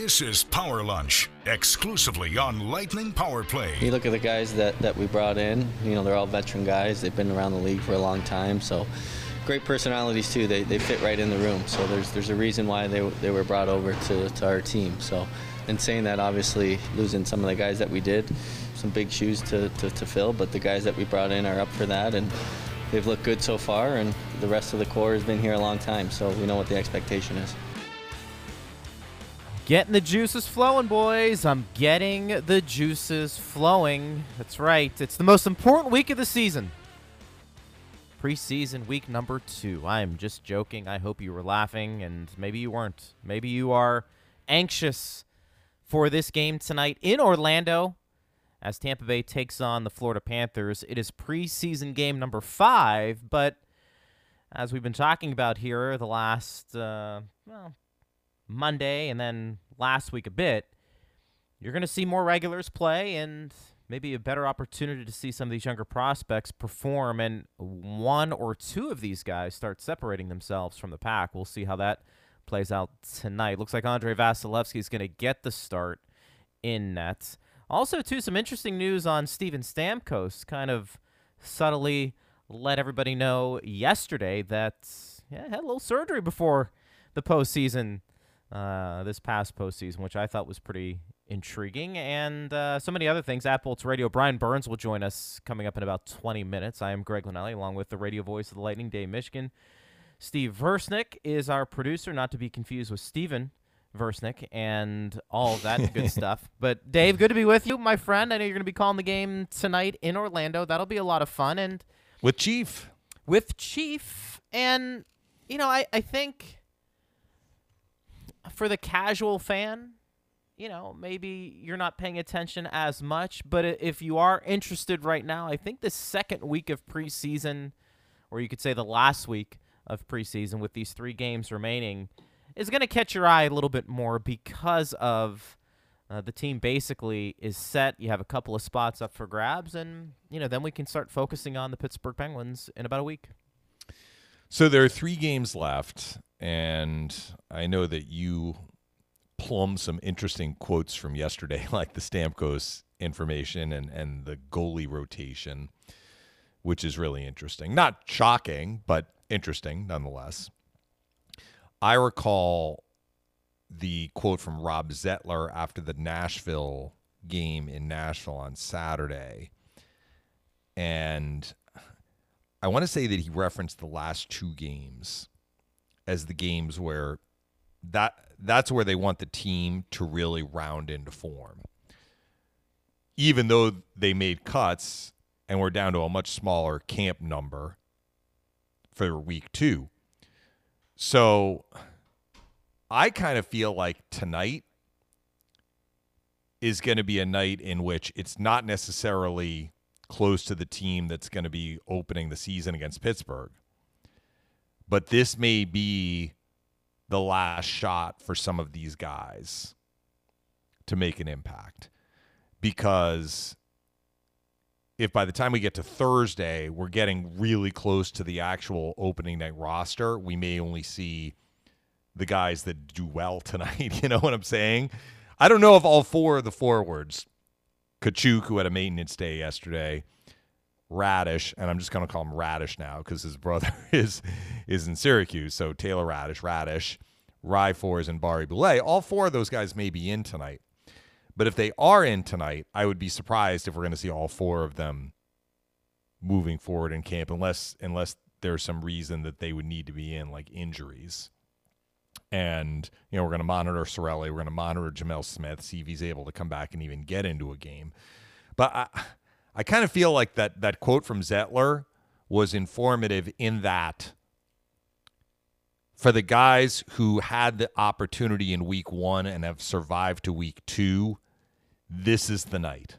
This is Power Lunch, exclusively on Lightning Power Play. You look at the guys that, that we brought in, you know, they're all veteran guys. They've been around the league for a long time. So great personalities, too. They, they fit right in the room. So there's, there's a reason why they, they were brought over to, to our team. So, in saying that, obviously, losing some of the guys that we did, some big shoes to, to, to fill, but the guys that we brought in are up for that. And they've looked good so far, and the rest of the core has been here a long time. So we know what the expectation is. Getting the juices flowing, boys. I'm getting the juices flowing. That's right. It's the most important week of the season. Preseason week number two. I am just joking. I hope you were laughing, and maybe you weren't. Maybe you are anxious for this game tonight in Orlando as Tampa Bay takes on the Florida Panthers. It is preseason game number five, but as we've been talking about here the last, uh, well, Monday and then last week a bit, you're going to see more regulars play and maybe a better opportunity to see some of these younger prospects perform and one or two of these guys start separating themselves from the pack. We'll see how that plays out tonight. Looks like Andre Vasilevskiy is going to get the start in nets. Also, too, some interesting news on Steven Stamkos. Kind of subtly let everybody know yesterday that yeah, had a little surgery before the postseason uh, this past postseason, which I thought was pretty intriguing, and uh, so many other things. Apple's Radio Brian Burns will join us coming up in about 20 minutes. I am Greg Linelli, along with the radio voice of the Lightning Dave Mishkin. Steve Versnick is our producer, not to be confused with Steven Versnick and all that good stuff. But Dave, good to be with you, my friend. I know you're going to be calling the game tonight in Orlando. That'll be a lot of fun, and with Chief, with Chief, and you know, I I think for the casual fan, you know, maybe you're not paying attention as much, but if you are interested right now, I think the second week of preseason, or you could say the last week of preseason with these three games remaining, is going to catch your eye a little bit more because of uh, the team basically is set. You have a couple of spots up for grabs, and you know then we can start focusing on the Pittsburgh Penguins in about a week. So there are three games left, and I know that you plumbed some interesting quotes from yesterday, like the Stamkos information and, and the goalie rotation, which is really interesting. Not shocking, but interesting nonetheless. I recall the quote from Rob Zettler after the Nashville game in Nashville on Saturday. And I want to say that he referenced the last two games as the games where that that's where they want the team to really round into form. Even though they made cuts and we're down to a much smaller camp number for week 2. So I kind of feel like tonight is going to be a night in which it's not necessarily close to the team that's going to be opening the season against Pittsburgh. But this may be the last shot for some of these guys to make an impact. Because if by the time we get to Thursday, we're getting really close to the actual opening night roster, we may only see the guys that do well tonight. You know what I'm saying? I don't know if all four of the forwards, Katchouk, who had a maintenance day yesterday, Raddysh, and I'm just going to call him Radish now because his brother is is in Syracuse. So Taylor Raddysh, Raddysh, Ryfors, and Barré-Boulet. All four of those guys may be in tonight. But if they are in tonight, I would be surprised if we're going to see all four of them moving forward in camp, unless unless there's some reason that they would need to be in, like injuries. And you know, we're going to monitor Cirelli, we're going to monitor Gemel Smith, see if he's able to come back and even get into a game. But I, I kind of feel like that that quote from Zettler was informative in that for the guys who had the opportunity in week one and have survived to week two, this is the night.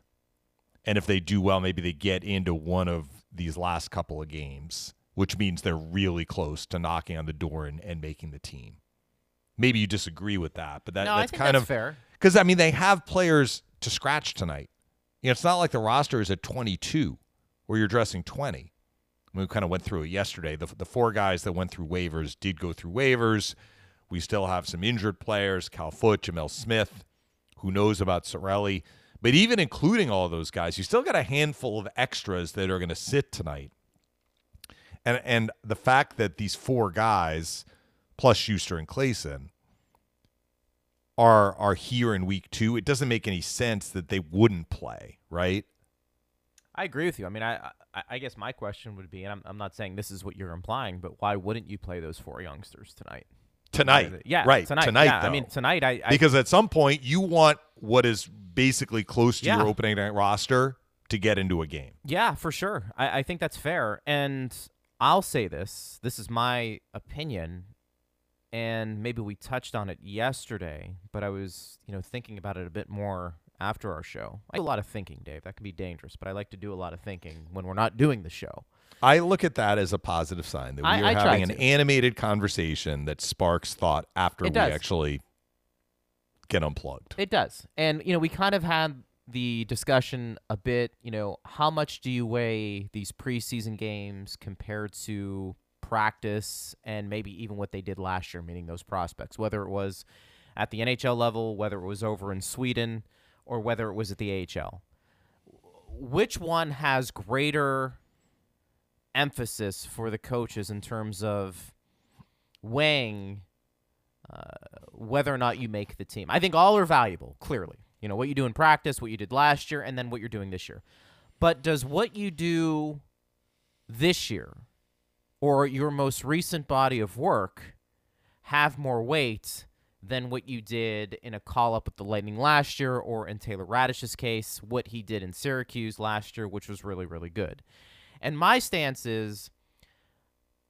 And if they do well, maybe they get into one of these last couple of games, which means they're really close to knocking on the door and, and making the team. Maybe you disagree with that, but that, no, that's kind that's of fair. Because I mean, they have players to scratch tonight. You know, it's not like the roster is at 22 where you're dressing 20. We kind of went through it yesterday. The, the four guys that went through waivers did go through waivers. We still have some injured players, Cal Foote, Gemel Smith. Who knows about Cirelli? But even including all those guys, you still got a handful of extras that are going to sit tonight. And and the fact that these four guys, plus Sustr and Claesson, are are here in week two, it doesn't make any sense that they wouldn't play, right? I agree with you. I mean, I I, I guess my question would be, and I'm, I'm not saying this is what you're implying, but why wouldn't you play those four youngsters tonight? Tonight, Yeah, right? Tonight, tonight. yeah. I mean, tonight. I, I because at some point you want what is basically close to Yeah. your opening night roster to get into a game. Yeah, for sure. I, I think that's fair. And I'll say this this is my opinion. And maybe we touched on it yesterday, but I was, you know, thinking about it a bit more after our show. I do a lot of thinking, Dave. That can be dangerous, but I like to do a lot of thinking when we're not doing the show. I look at that as a positive sign that we I- are I having an to. animated conversation that sparks thought after we actually get unplugged. It does. And, you know, we kind of had the discussion a bit, you know, how much do you weigh these preseason games compared to practice and maybe even what they did last year, meaning those prospects, whether it was at the NHL level, whether it was over in Sweden, or whether it was at the AHL. Which one has greater emphasis for the coaches in terms of weighing uh, whether or not you make the team. I think all are valuable, clearly. You know, what you do in practice, what you did last year, and then what you're doing this year. But does what you do this year or your most recent body of work have more weight than what you did in a call up with the Lightning last year or in Taylor Raddysh's case, what he did in Syracuse last year, which was really, really good? And my stance is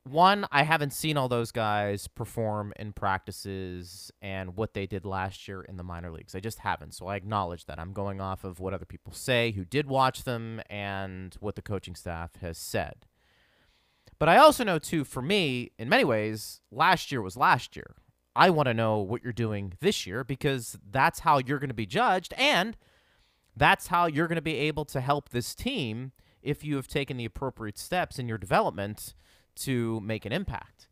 one, I haven't seen all those guys perform in practices and what they did last year in the minor leagues. I just haven't. So I acknowledge that. I'm going off of what other people say who did watch them and what the coaching staff has said. But I also know, too, for me, in many ways, last year was last year. I want to know what you're doing this year because that's how you're going to be judged. And that's how you're going to be able to help this team if you have taken the appropriate steps in your development to make an impact.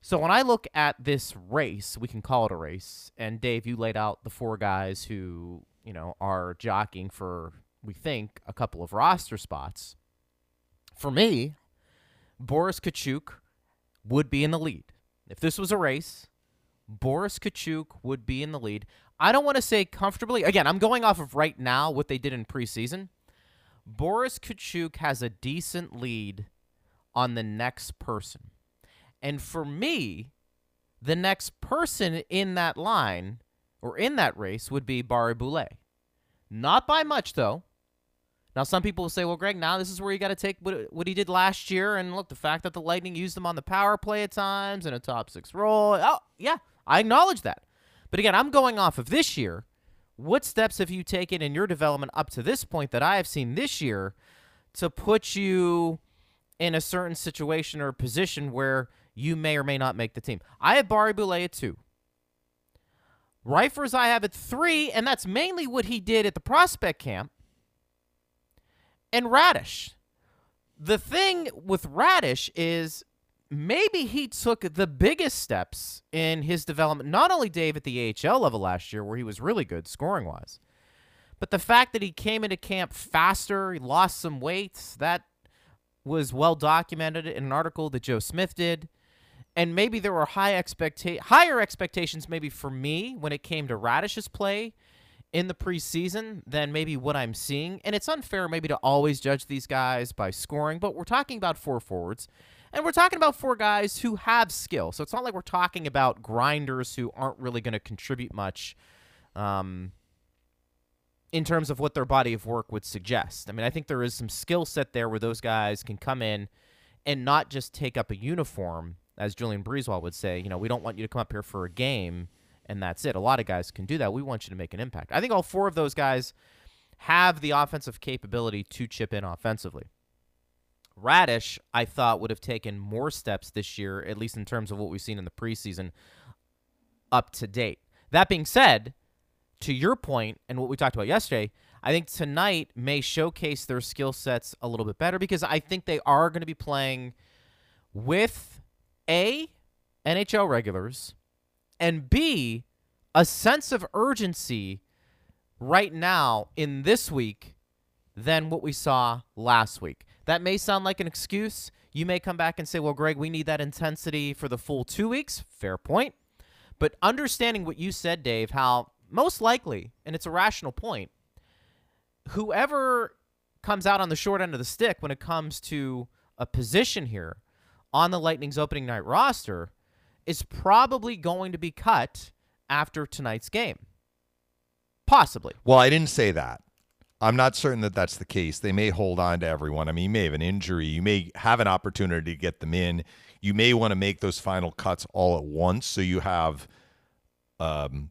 So when I look at this race, we can call it a race, and Dave, you laid out the four guys who, you know, are jockeying for we think a couple of roster spots. For me, Boris Katchouk would be in the lead. If this was a race, Boris Katchouk would be in the lead. I don't want to say comfortably. Again, I'm going off of right now what they did in preseason. Boris Katchouk has a decent lead on the next person. And for me, the next person in that line or in that race would be Barré-Boulet. Not by much, though. Now, some people will say, well, Greg, now this is where you got to take what, what he did last year. And look, the fact that the Lightning used him on the power play at times in a top six role. Oh, yeah, I acknowledge that. But again, I'm going off of this year. What steps have you taken in your development up to this point that I have seen this year to put you in a certain situation or position where you may or may not make the team? I have Barré-Boulet at two. Ryfors, I have at three, and that's mainly what he did at the prospect camp. And Raddysh. The thing with Raddysh is maybe he took the biggest steps in his development, not only Dave at the AHL level last year, where he was really good scoring wise, but the fact that he came into camp faster, he lost some weight, that was well documented in an article that Joe Smith did. And maybe there were high expecta- higher expectations maybe for me when it came to Raddysh's play in the preseason than maybe what I'm seeing. And it's unfair maybe to always judge these guys by scoring, but we're talking about four forwards. And we're talking about four guys who have skill. So it's not like we're talking about grinders who aren't really going to contribute much um, in terms of what their body of work would suggest. I mean, I think there is some skill set there where those guys can come in and not just take up a uniform, as Julien BriseBois would say. You know, we don't want you to come up here for a game and that's it. A lot of guys can do that. We want you to make an impact. I think all four of those guys have the offensive capability to chip in offensively. Raddysh, I thought, would have taken more steps this year, at least in terms of what we've seen in the preseason, up to date. That being said, to your point and what we talked about yesterday, I think tonight may showcase their skill sets a little bit better because I think they are going to be playing with A, NHL regulars, and B, a sense of urgency right now in this week than what we saw last week. That may sound like an excuse. You may come back and say, well, Greg, we need that intensity for the full two weeks. Fair point. But understanding what you said, Dave, how most likely, and it's a rational point, whoever comes out on the short end of the stick when it comes to a position here on the Lightning's opening night roster is probably going to be cut after tonight's game. Possibly. Well, I didn't say that. I'm not certain that that's the case. They may hold on to everyone. I mean, you may have an injury. You may have an opportunity to get them in. You may want to make those final cuts all at once so you have um,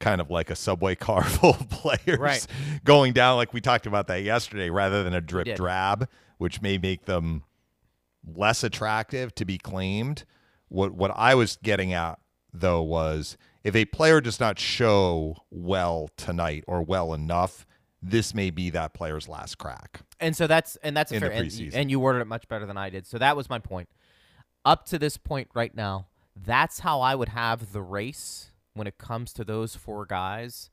kind of like a subway car full of players Right. going down like we talked about that yesterday rather than a drip drab, which may make them less attractive to be claimed. What what I was getting at though was if a player does not show well tonight or well enough, this may be that player's last crack. And so that's and that's a fair and, and you worded it much better than I did. So that was my point. Up to this point right now, that's how I would have the race when it comes to those four guys.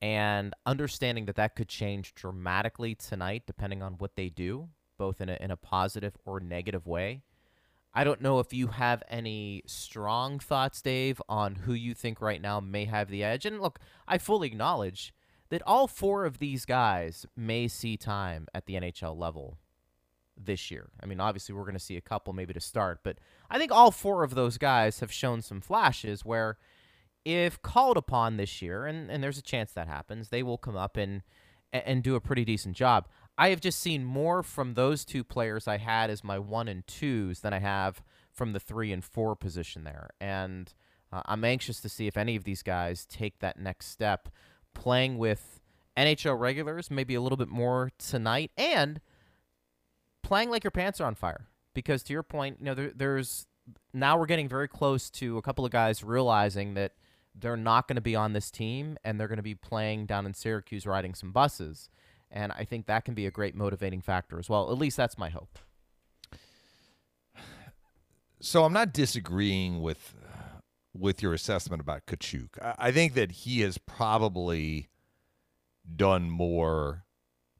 And understanding that that could change dramatically tonight, depending on what they do, both in a, in a positive or negative way. I don't know if you have any strong thoughts, Dave, on who you think right now may have the edge. And look, I fully acknowledge that all four of these guys may see time at the NHL level this year. I mean, obviously, we're going to see a couple maybe to start, but I think all four of those guys have shown some flashes where if called upon this year, and, and there's a chance that happens, they will come up and and do a pretty decent job. I have just seen more from those two players I had as my one and twos than I have from the three and four position there. And uh, I'm anxious to see if any of these guys take that next step, playing with NHL regulars, maybe a little bit more tonight, and playing like your pants are on fire. Because to your point, you know, there, there's now we're getting very close to a couple of guys realizing that they're not going to be on this team and they're going to be playing down in Syracuse riding some buses. And I think that can be a great motivating factor as well. At least that's my hope. So I'm not disagreeing with with your assessment about Katchouk. I, think that he has probably done more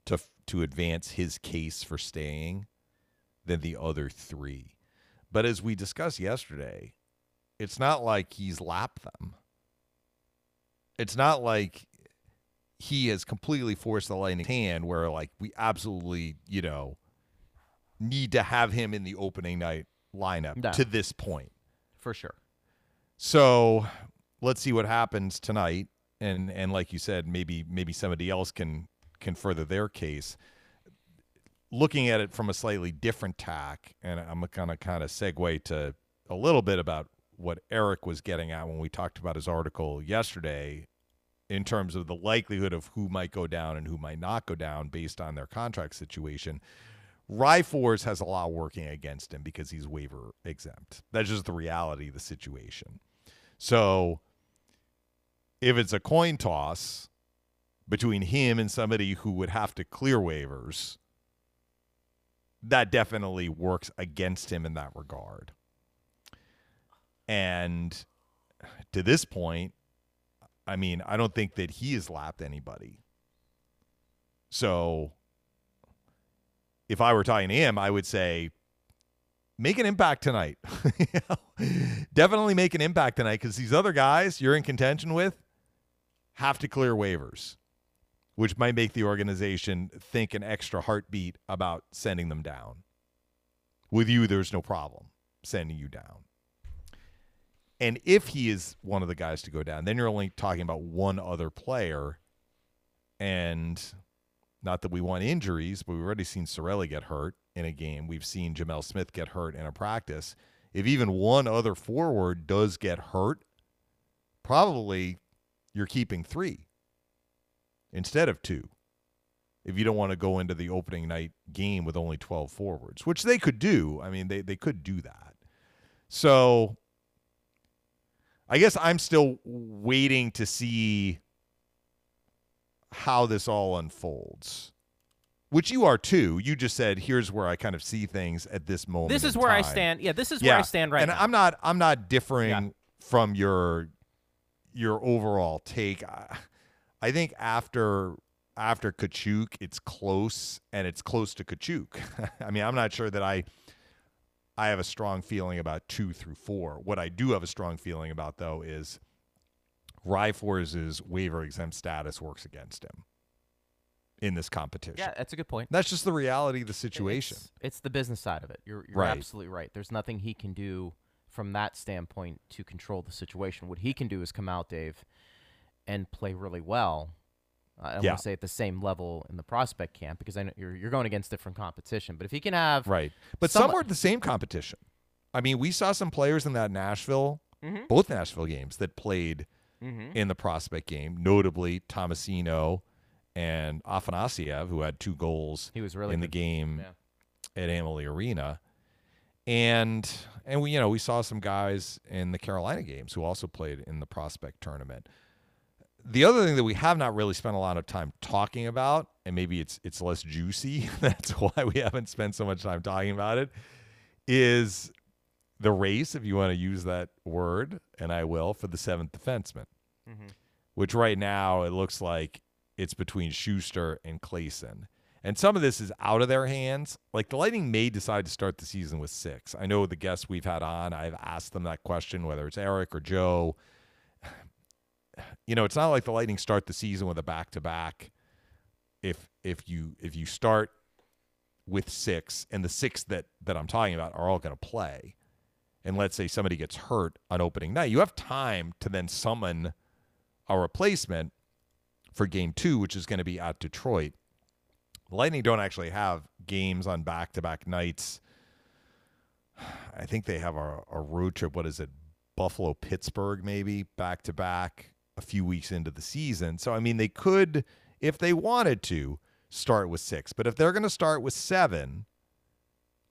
to to advance his case for staying than the other three. But as we discussed yesterday, it's not like he's lapped them. It's not like he has completely forced the lightning hand where like we absolutely, you know, need to have him in the opening night lineup No. to this point. For sure. So let's see what happens tonight. And and like you said, maybe maybe somebody else can can further their case. Looking at it from a slightly different tack, and I'm gonna kind of segue to a little bit about what Eric was getting at when we talked about his article yesterday in terms of the likelihood of who might go down and who might not go down based on their contract situation. Ryfors has a lot working against him because he's waiver exempt. That's just the reality of the situation. So if it's a coin toss between him and somebody who would have to clear waivers, that definitely works against him in that regard. And to this point, I mean, I don't think that he has lapped anybody. So if I were to him, I would say, make an impact tonight. Definitely make an impact tonight because these other guys you're in contention with have to clear waivers, which might make the organization think an extra heartbeat about sending them down. With you, there's no problem sending you down. And if he is one of the guys to go down, then you're only talking about one other player. And not that we want injuries, but we've already seen Cirelli get hurt in a game. We've seen Gemel Smith get hurt in a practice. If even one other forward does get hurt, probably you're keeping three instead of two. If you don't want to go into the opening night game with only 12 forwards, which they could do. I mean, they, they could do that. So I guess I'm still waiting to see how this all unfolds. Which you are too. You just said, "Here's where I kind of see things at this moment." This is where I stand. Yeah, this is yeah, where I stand right and now. I'm not. I'm not differing Yeah. from your your overall take. I, I think after after Katchouk, it's close and it's close to Katchouk. I mean, I'm not sure that I I have a strong feeling about two through four. What I do have a strong feeling about though is Ryfors's waiver exempt status works against him in this competition. Yeah, that's a good point. That's just the reality of the situation. It's, it's the business side of it. You're, you're Right. absolutely right. There's nothing he can do from that standpoint to control the situation. What he can do is come out, Dave, and play really well. I don't Yeah. want to say at the same level in the prospect camp because I know you're, you're going against different competition. But if he can have Right. But Some- some were the same competition. I mean, we saw some players in that Nashville, Mhm. both Nashville games that played Mhm. in the prospect game, notably Tomasino and Afanasiev, who had two goals he was really in the game Yeah. at Amalie Arena. And and we you know, we saw some guys in the Carolina games who also played in the prospect tournament. The other thing that we have not really spent a lot of time talking about, and maybe it's it's less juicy, that's why we haven't spent so much time talking about it, is the race, if you want to use that word, and I will, for the seventh defenseman. Mhm. Which right now it looks like it's between Sustr and Claesson. And some of this is out of their hands. Like the Lightning may decide to start the season with six. I know the guests we've had on, I've asked them that question, whether it's Eric or Joe. You know, it's not like the Lightning start the season with a back to back. If if you if you start with six and the six that that I'm talking about are all going to play, and let's say somebody gets hurt on opening night, you have time to then summon a replacement for game two, which is going to be at Detroit. The Lightning don't actually have games on back to back nights. I think they have a, a road trip. What is it? Buffalo, Pittsburgh, maybe back to back a few weeks into the season. So, I mean, they could, if they wanted to, start with six. But if they're going to start with seven,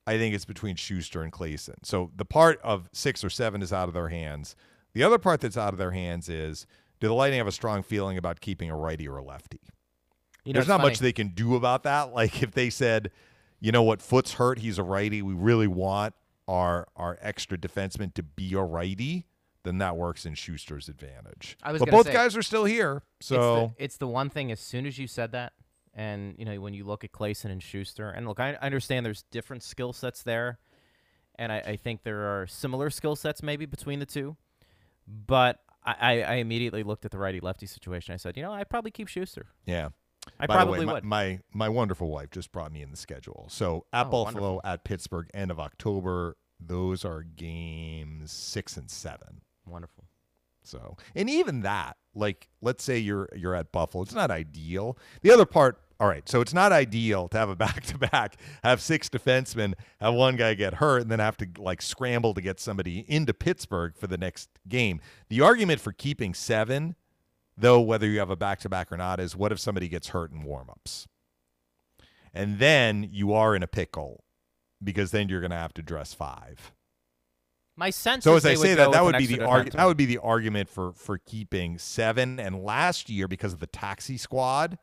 I think it's between Sustr and Claesson. So the part of six or seven is out of their hands. The other part that's out of their hands is do the Lightning have a strong feeling about keeping a righty or a lefty? You know, There's not much they can do about that. Like if they said, you know what, Foote's hurt, he's a righty. We really want our our extra defenseman to be a righty. Then that works in Sustr's advantage. I was but both say- guys are still here, so it's the, it's the one thing. As soon as you said that, and you know, when you look at Claesson and Sustr, and look, I, I understand there's different skill sets there, and I, I think there are similar skill sets maybe between the two, but I, I, I immediately looked at the righty lefty situation. I said, you know, I'd probably keep Sustr. yeah. I By probably the way, would. My, my my wonderful wife just brought me in the schedule. So at Oh, Buffalo, wonderful. at Pittsburgh, end of October. Those are games six and seven. Wonderful. So, and even that, like, let's say you're you're at Buffalo, it's not ideal. The other part, all right, so it's not ideal to have a back to back, have six defensemen, have one guy get hurt, and then have to like scramble to get somebody into Pittsburgh for the next game. The argument for keeping seven, though, whether you have a back to back or not, is what if somebody gets hurt in warmups, and then you are in a pickle because then you're going to have to dress five. My sense So as I say that, that would be the extra argu- defenseman. that would be the argument for for keeping seven. And last year, because of the taxi squad,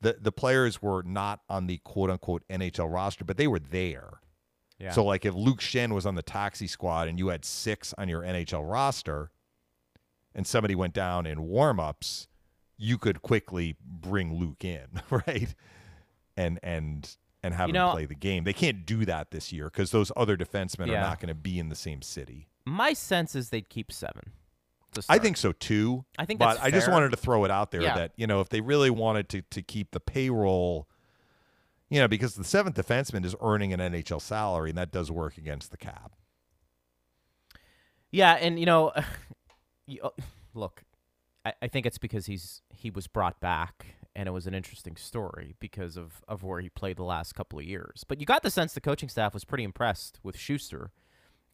the the players were not on the quote unquote NHL roster, but they were there. Yeah. So like if Luke Schenn was on the taxi squad and you had six on your NHL roster, and somebody went down in warmups, you could quickly bring Luke in, right? And and and have You him know- play the game. They can't do that this year because those other defensemen Yeah. are not going to be in the same city. My sense is they'd keep seven. I think so too. I think but that's I just wanted to throw it out there Yeah. that you know if they really wanted to to keep the payroll, you know, because the seventh defenseman is earning an NHL salary and that does work against the cap. Yeah, and you know, you, uh, look, I, I think it's because he's he was brought back, and it was an interesting story because of of where he played the last couple of years. But you got the sense the coaching staff was pretty impressed with Sustr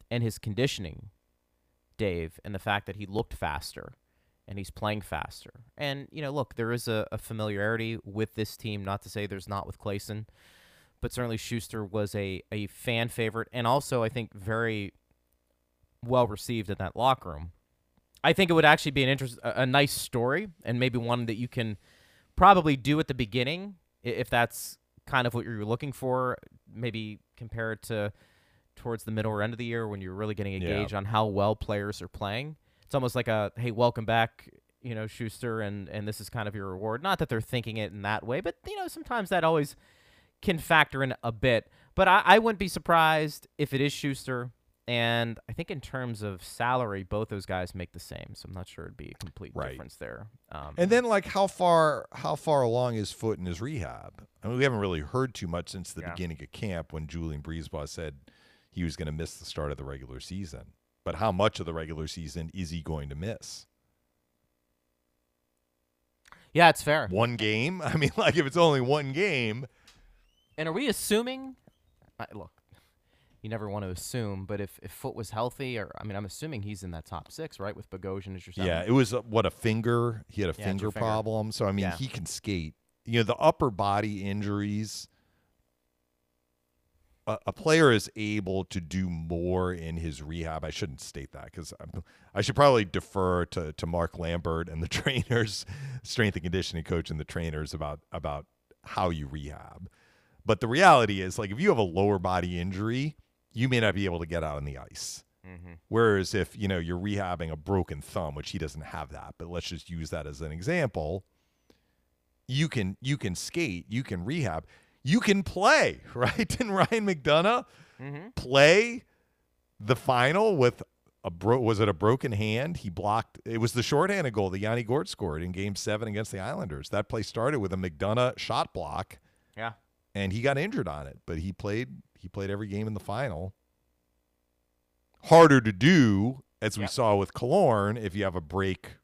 and his conditioning, Dave, and the fact that he looked faster and he's playing faster. And you know, look, there is a, a familiarity with this team. Not to say there's not with Claesson, but certainly Sustr was a a fan favorite, and also I think very well received in that locker room. I think it would actually be an interest, a, a nice story, and maybe one that you can probably do at the beginning if that's kind of what you're looking for. Maybe compare it to towards the middle or end of the year when you're really getting a Yeah. gauge on how well players are playing. it's almost like a hey, welcome back, you know, Sustr, and and this is kind of your reward. Not that they're thinking it in that way, but you know, sometimes that always can factor in a bit. But I, I wouldn't be surprised if it is Sustr. And I think in terms of salary, both those guys make the same. So I'm not sure it'd be a complete Right. difference there. Um, And then like how far how far along is Foote in his rehab? I mean, we haven't really heard too much since the Yeah. beginning of camp when Julien BriseBois said he was going to miss the start of the regular season. But how much of the regular season is he going to miss? yeah, it's fair. One game? I mean, like if it's only one game, And are we assuming? I, look, you never want to assume, but if if Foote was healthy, or I mean, I'm assuming he's in that top six, right? With Bogosian as your seven. yeah, it was uh, what a finger. He had a Yeah, finger problem. So I mean, Yeah. he can skate. You know, the upper body injuries. A, a player is able to do more in his rehab. I shouldn't state that because I should probably defer to, to Mark Lambert and the trainers, strength and conditioning coach, and the trainers about about how you rehab. But the reality is, like, if you have a lower body injury, you may not be able to get out on the ice. Mm-hmm. Whereas if you know you're rehabbing a broken thumb, which he doesn't have that, but let's just use that as an example. You can you can skate, you can rehab, you can play, right? Didn't Ryan McDonagh mm-hmm. play the final with a bro? Was it a broken hand? He blocked. It was the shorthanded goal that Yanni Gourde scored in Game Seven against the Islanders. That play started with a McDonagh shot block, yeah. and he got injured on it. But he played. He played every game in the final. Harder to do, as we Yep. saw with Killorn, if you have a break,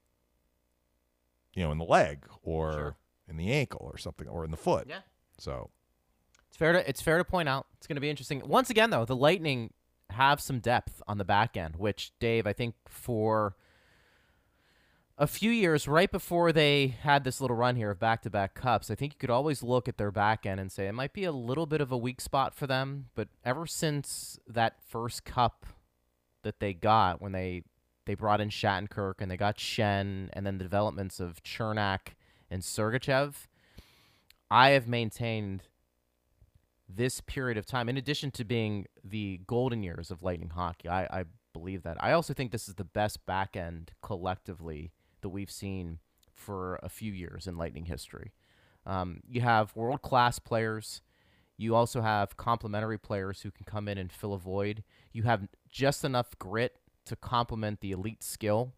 you know, in the leg or Sure. in the ankle or something, or in the foot. Yeah. So It's fair to it's fair to point out. It's going to be interesting. Once again, though, the Lightning have some depth on the back end, which Dave, I think for a few years, right before they had this little run here of back-to-back cups, I think you could always look at their back end and say it might be a little bit of a weak spot for them. But ever since that first cup that they got when they they brought in Shattenkirk and they got Schenn, and then the developments of Cernak and Sergachev, I have maintained this period of time, in addition to being the golden years of Lightning hockey, I, I believe that. I also think this is the best back end collectively that we've seen for a few years in Lightning history. Um, you have world class players. You also have complementary players who can come in and fill a void. You have just enough grit to complement the elite skill.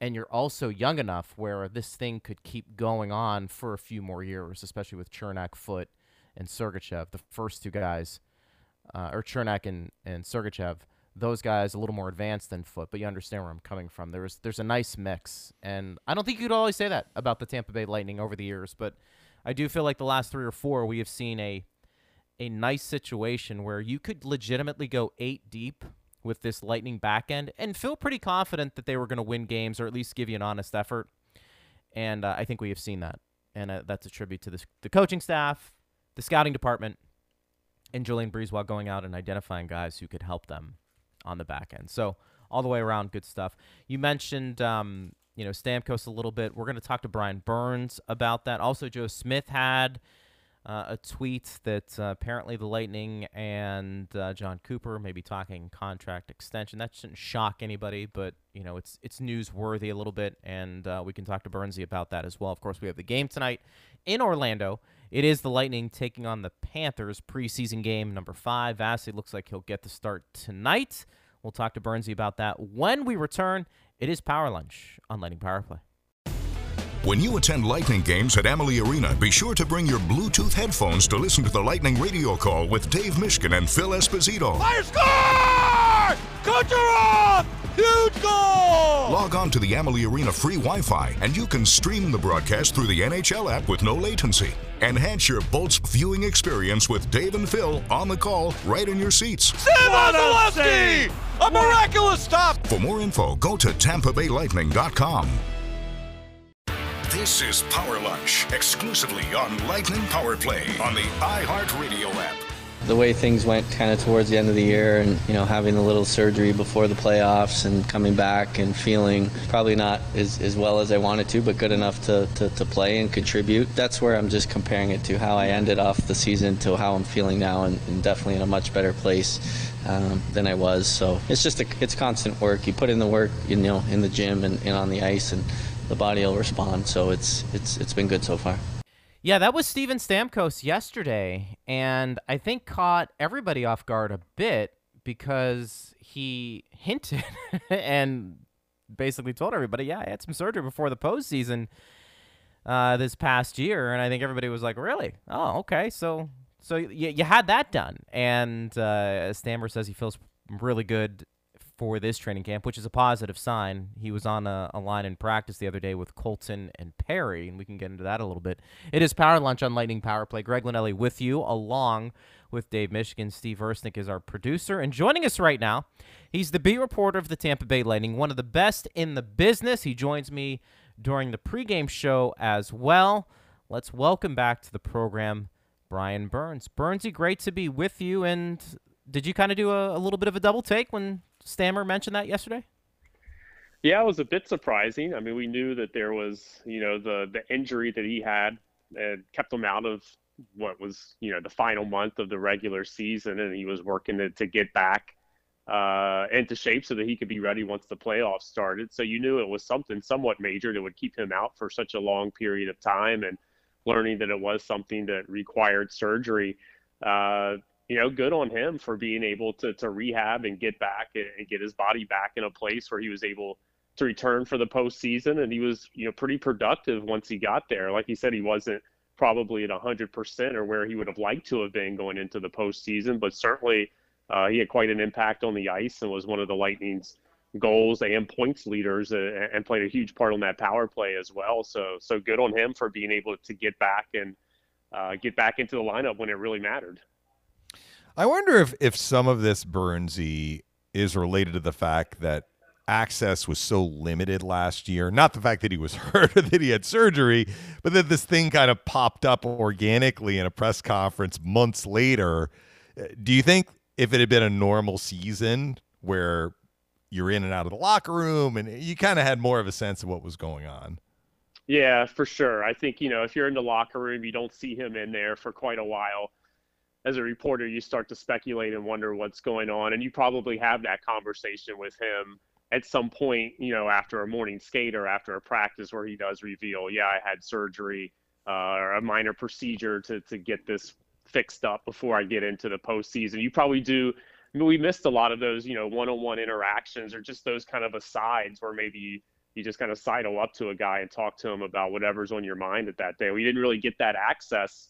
And you're also young enough where this thing could keep going on for a few more years, especially with Cernak, Foote, and Sergachev, the first two guys, uh, or Cernak and, and Sergachev, those guys a little more advanced than Foote, but you understand where I'm coming from. There's there's a nice mix, and I don't think you could always say that about the Tampa Bay Lightning over the years, but I do feel like the last three or four we have seen a a nice situation where you could legitimately go eight deep with this Lightning back end and feel pretty confident that they were going to win games or at least give you an honest effort. And uh, I think we have seen that, and uh, that's a tribute to the, the coaching staff, the scouting department, and Julien BriseBois going out and identifying guys who could help them on the back end. So all the way around, good stuff. You mentioned, um, you know, Stamkos a little bit. We're going to talk to Brian Burns about that. Also, Joe Smith had uh, a tweet that uh, apparently the Lightning and uh, Jon Cooper may be talking contract extension. That shouldn't shock anybody, but you know, it's it's newsworthy a little bit, and uh, we can talk to Burnsy about that as well. Of course, we have the game tonight in Orlando. It is the Lightning taking on the Panthers preseason game number five. Vassy looks like he'll get the start tonight. We'll talk to Burnsy about that when we return. It is Power Lunch on Lightning Power Play. When you attend Lightning games at Amalie Arena, be sure to bring your Bluetooth headphones to listen to the Lightning radio call with Dave Mishkin and Phil Esposito. Fire score! Log on to the Amalie Arena free Wi Fi and you can stream the broadcast through the NHL app with no latency. Enhance your Bolts viewing experience with Dave and Phil on the call right in your seats. Sam Vasilevskiy! A miraculous stop! For more info, go to TampaBayLightning.com. This is Power Lunch, exclusively on Lightning Power Play on the iHeartRadio app. The way things went kind of towards the end of the year and, you know, having a little surgery before the playoffs and coming back and feeling probably not as, as well as I wanted to, but good enough to, to, to play and contribute. That's where I'm just comparing it to how I ended off the season to how I'm feeling now and, and definitely in a much better place um, than I was. So it's just a, it's constant work. You put in the work, you know, in the gym and, and on the ice and the body will respond. So it's, it's, it's been good so far. Yeah, that was Steven Stamkos yesterday, and I think caught everybody off guard a bit because he hinted and basically told everybody, "Yeah, I had some surgery before the postseason uh, this past year," and I think everybody was like, "Really? Oh, okay." So, so you, you had that done, and uh, Stammer says he feels really good for this training camp, which is a positive sign. He was on a, a, line in practice the other day with Colton and Perry, and we can get into that a little bit. It is Power Lunch on Lightning Power Play. Greg Linelli with you, along with Dave Mishkin. Steve Versnick is our producer, and joining us right now, he's the beat reporter of the Tampa Bay Lightning, one of the best in the business. He joins me during the pregame show as well. Let's welcome back to the program Brian Burns. Burnsy, great to be with you, and did you kind of do a, a little bit of a double take when Stammer mentioned that yesterday? Yeah, it was a bit surprising. I mean, we knew that there was, you know, the the injury that he had and kept him out of what was, you know, the final month of the regular season, and he was working to, to get back uh, into shape so that he could be ready once the playoffs started. So you knew it was something somewhat major that would keep him out for such a long period of time, and learning that it was something that required surgery. Uh, you know, good on him for being able to to rehab and get back and get his body back in a place where he was able to return for the postseason. And he was, you know, pretty productive once he got there. Like he said, he wasn't probably at 100% or where he would have liked to have been going into the postseason, but certainly uh, he had quite an impact on the ice and was one of the Lightning's goals and points leaders uh, and played a huge part on that power play as well. So, so good on him for being able to get back and uh, get back into the lineup when it really mattered. I wonder if if some of this Burnsy is related to the fact that access was so limited last year. Not the fact that he was hurt or that he had surgery, but that this thing kind of popped up organically in a press conference months later. Uh, do you think if it had been a normal season where you're in and out of the locker room and you kind of had more of a sense of what was going on? Yeah, for sure. I think, you know, if you're in the locker room, you don't see him in there for quite a while as a reporter, you start to speculate and wonder what's going on. And you probably have that conversation with him at some point, you know, after a morning skate or after a practice where he does reveal, yeah, I had surgery uh, or a minor procedure to, to get this fixed up before I get into the postseason. You probably do. I mean, we missed a lot of those, you know, one-on-one interactions or just those kind of asides where maybe you just kind of sidle up to a guy and talk to him about whatever's on your mind at that day. We didn't really get that access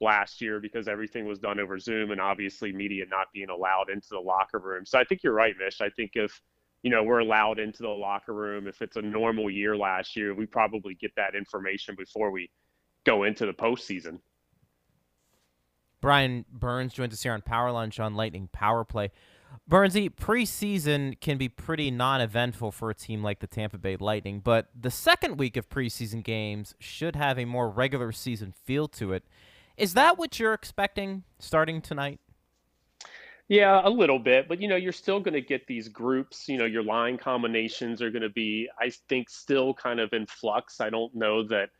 last year because everything was done over Zoom and obviously media not being allowed into the locker room. So I think you're right, Mish. I think if you know we're allowed into the locker room, if it's a normal year last year, we probably get that information before we go into the postseason. Brian Burns joins us here on Power Lunch on Lightning Power Play. Burnsy, preseason can be pretty non-eventful for a team like the Tampa Bay Lightning, but the second week of preseason games should have a more regular season feel to it. Is that what you're expecting starting tonight? Yeah, a little bit, but you know, you're still going to get these groups. You know, your line combinations are going to be, I think, still kind of in flux. I don't know that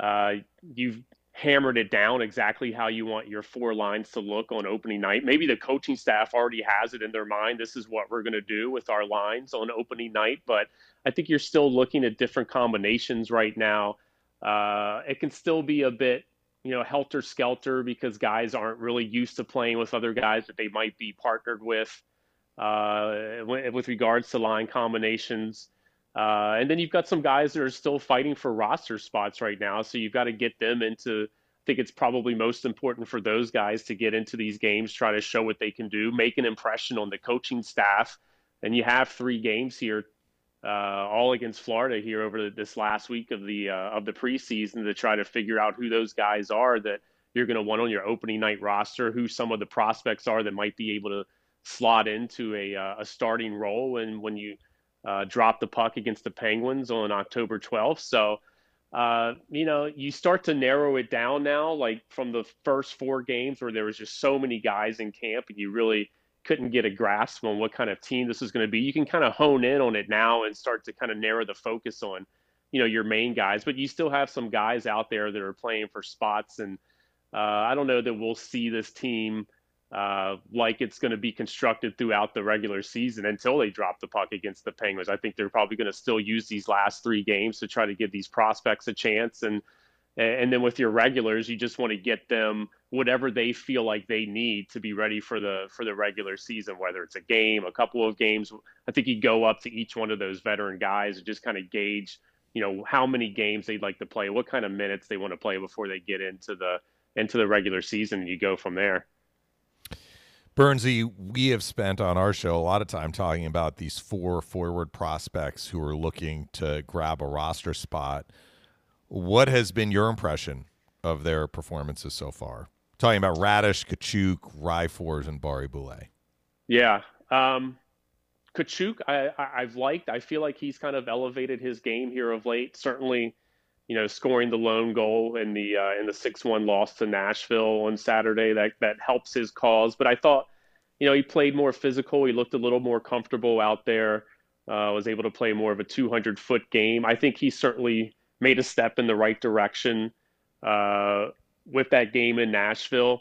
uh, you've hammered it down exactly how you want your four lines to look on opening night. Maybe the coaching staff already has it in their mind. This is what we're going to do with our lines on opening night, but I think you're still looking at different combinations right now. Uh, it can still be a bit you know, helter skelter because guys aren't really used to playing with other guys that they might be partnered with uh, with regards to line combinations. Uh, and then you've got some guys that are still fighting for roster spots right now. So you've got to get them into, I think it's probably most important for those guys to get into these games, try to show what they can do, make an impression on the coaching staff. And you have three games here uh, all against Florida here over this last week of the uh, of the preseason to try to figure out who those guys are that you're going to want on your opening night roster, who some of the prospects are that might be able to slot into a, uh, a starting role and when you uh, drop the puck against the Penguins on October 12th. So uh, you know, you start to narrow it down now, like from the first four games where there was just so many guys in camp and you really couldn't get a grasp on what kind of team this is going to be. You can kind of hone in on it now and start to kind of narrow the focus on, you know, your main guys. But you still have some guys out there that are playing for spots, and uh, I don't know that we'll see this team uh, like it's going to be constructed throughout the regular season until they drop the puck against the Penguins. I think they're probably going to still use these last three games to try to give these prospects a chance. And and then with your regulars, you just want to get them whatever they feel like they need to be ready for the for the regular season, whether it's a game, a couple of games. I think you go up to each one of those veteran guys and just kind of gauge, you know, how many games they'd like to play, what kind of minutes they want to play before they get into the into the regular season, and you go from there. Burnsy, we have spent on our show a lot of time talking about these four forward prospects who are looking to grab a roster spot. What has been your impression of their performances so far? Talking about Raddysh, Katchouk, Ryfors, and Barré-Boulet. Yeah. Um, Katchouk, I, I, have liked. I feel like he's kind of elevated his game here of late. Certainly, you know, scoring the lone goal in the uh, in the six one loss to Nashville on Saturday that that helps his cause. But I thought, you know, he played more physical. He looked a little more comfortable out there. Uh, was able to play more of a 200 foot game. I think he certainly made a step in the right direction uh, with that game in Nashville.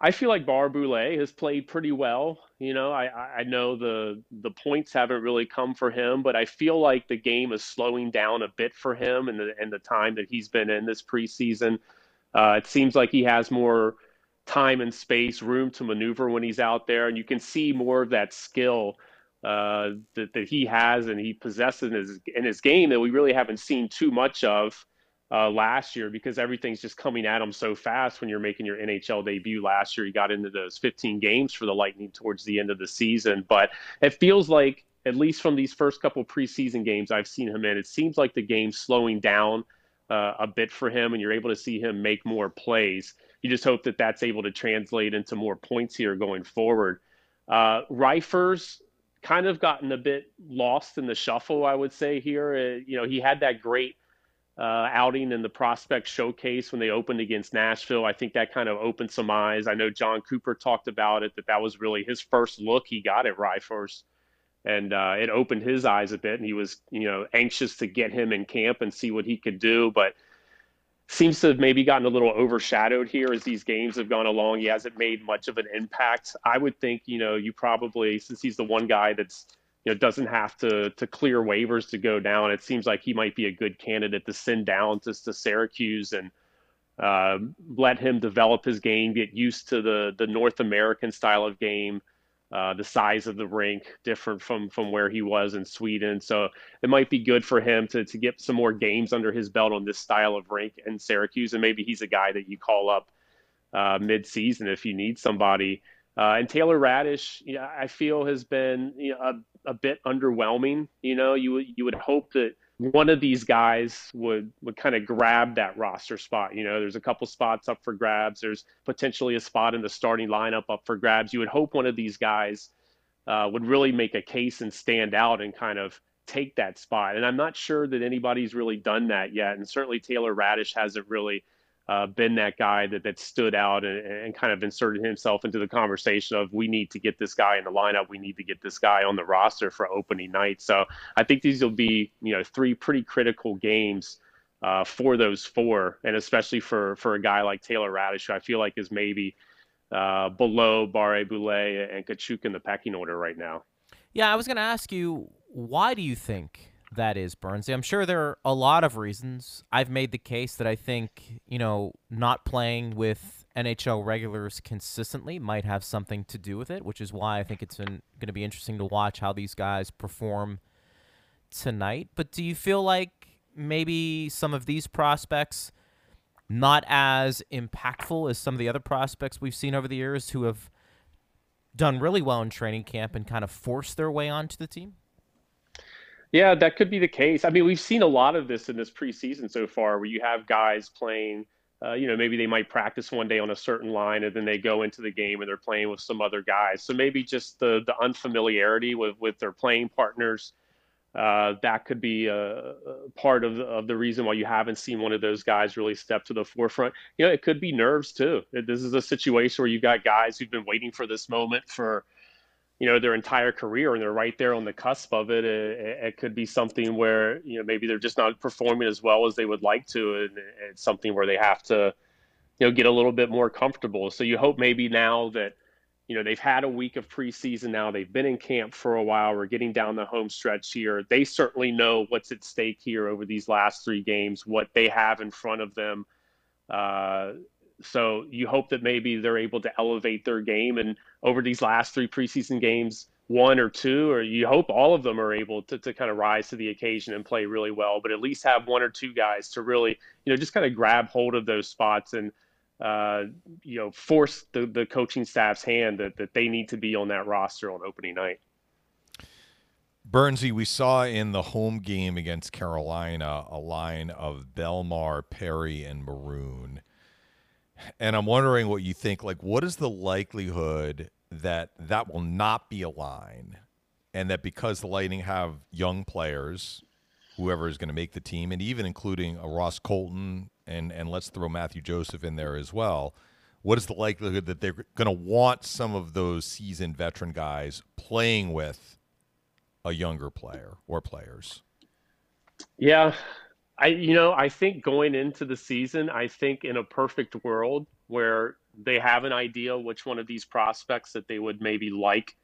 I feel like Barré-Boulet has played pretty well. You know, I, I know the the points haven't really come for him, but I feel like the game is slowing down a bit for him and the and the time that he's been in this preseason. Uh, it seems like he has more time and space, room to maneuver when he's out there, and you can see more of that skill uh, that that he has and he possesses in his in his game that we really haven't seen too much of uh, last year because everything's just coming at him so fast when you're making your NHL debut last year. He got into those 15 games for the Lightning towards the end of the season, but it feels like, at least from these first couple preseason games I've seen him in, it seems like the game's slowing down uh, a bit for him and you're able to see him make more plays. You just hope that that's able to translate into more points here going forward. Uh, Ryfors kind of gotten a bit lost in the shuffle, I would say here. Uh, you know, he had that great uh, outing in the prospect showcase when they opened against Nashville. I think that kind of opened some eyes. I know Jon Cooper talked about it that that was really his first look he got at Ryfors, and uh, it opened his eyes a bit. And he was you know anxious to get him in camp and see what he could do, but seems to have maybe gotten a little overshadowed here as these games have gone along. He hasn't made much of an impact. I would think you know you probably since he's the one guy that's you know doesn't have to to clear waivers to go down. It seems like he might be a good candidate to send down to, to Syracuse and uh, let him develop his game, get used to the the North American style of game. Uh, the size of the rink different from from where he was in Sweden, so it might be good for him to to get some more games under his belt on this style of rink in Syracuse, and maybe he's a guy that you call up uh, mid-season if you need somebody. Uh, and Taylor Raddysh, know, I feel has been you know, a, a bit underwhelming. You know, you you would hope that one of these guys would would kind of grab that roster spot. You know, there's a couple spots up for grabs. There's potentially a spot in the starting lineup up for grabs. You would hope one of these guys uh, would really make a case and stand out and kind of take that spot. And I'm not sure that anybody's really done that yet. And certainly Taylor Raddysh hasn't really uh, been that guy that, that stood out and, and kind of inserted himself into the conversation of we need to get this guy in the lineup. We need to get this guy on the roster for opening night. So I think these will be, you know, three pretty critical games uh, for those four, and especially for, for a guy like Taylor Raddysh, who I feel like is maybe uh, below Barré-Boulet and Katchouk in the pecking order right now. Yeah, I was going to ask you, why do you think that is, Burnsy. I'm sure there are a lot of reasons. I've made the case that I think, you know, not playing with NHL regulars consistently might have something to do with it, which is why I think it's going to be interesting to watch how these guys perform tonight. But do you feel like maybe some of these prospects not as impactful as some of the other prospects we've seen over the years who have done really well in training camp and kind of forced their way onto the team? Yeah, that could be the case. I mean, we've seen a lot of this in this preseason so far, where you have guys playing. Uh, you know, maybe they might practice one day on a certain line, and then they go into the game and they're playing with some other guys. So maybe just the the unfamiliarity with with their playing partners uh, that could be a, a part of of the reason why you haven't seen one of those guys really step to the forefront. You know, it could be nerves too. This is a situation where you've got guys who've been waiting for this moment for, you know, their entire career, and they're right there on the cusp of it. It, it could be something where you know maybe they're just not performing as well as they would like to, and it's something where they have to, you know, get a little bit more comfortable. So you hope maybe now that you know, they've had a week of preseason now. They've been in camp for a while. We're getting down the home stretch here. They certainly know what's at stake here over these last three games, what they have in front of them. Uh, so you hope that maybe they're able to elevate their game. And over these last three preseason games, one or two, or you hope all of them are able to, to kind of rise to the occasion and play really well, but at least have one or two guys to really, you know, just kind of grab hold of those spots and uh, you know, force the, the coaching staff's hand that, that they need to be on that roster on opening night. Burnsy, we saw in the home game against Carolina a line of Bellemare, Perry, and Maroon. And I'm wondering what you think. Like, what is the likelihood that that will not be a line, and that because the Lightning have young players, whoever is going to make the team, and even including a Ross Colton and and let's throw Mathieu Joseph in there as well. What is the likelihood that they're going to want some of those seasoned veteran guys playing with a younger player or players? Yeah, I you know I think going into the season, I think in a perfect world where they have an idea which one of these prospects that they would maybe like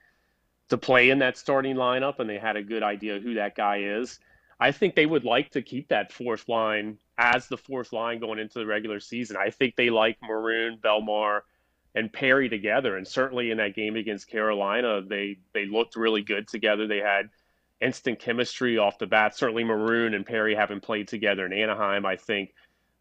to play in that starting lineup, and they had a good idea who that guy is. I think they would like to keep that fourth line as the fourth line going into the regular season. I think they like Maroon, Bellemare, and Perry together. And certainly in that game against Carolina, they they looked really good together. They had instant chemistry off the bat. Certainly Maroon and Perry having played together in Anaheim, I think,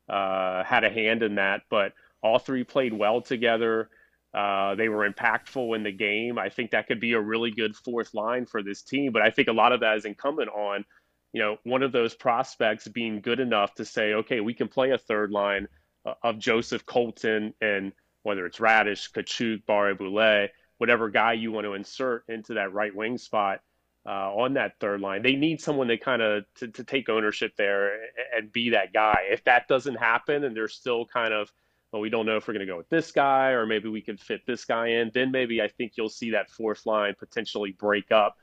uh, had a hand in that. But all three played well together. Uh, they were impactful in the game. I think that could be a really good fourth line for this team. But I think a lot of that is incumbent on you know, one of those prospects being good enough to say, okay, we can play a third line uh, of Joseph Colton and whether it's Raddysh, Katchouk, Barré-Boulet, whatever guy you want to insert into that right wing spot uh, on that third line. They need someone to kind of to, to take ownership there and be that guy. If that doesn't happen and they're still kind of, well, we don't know if we're going to go with this guy or maybe we can fit this guy in, then maybe I think you'll see that fourth line potentially break up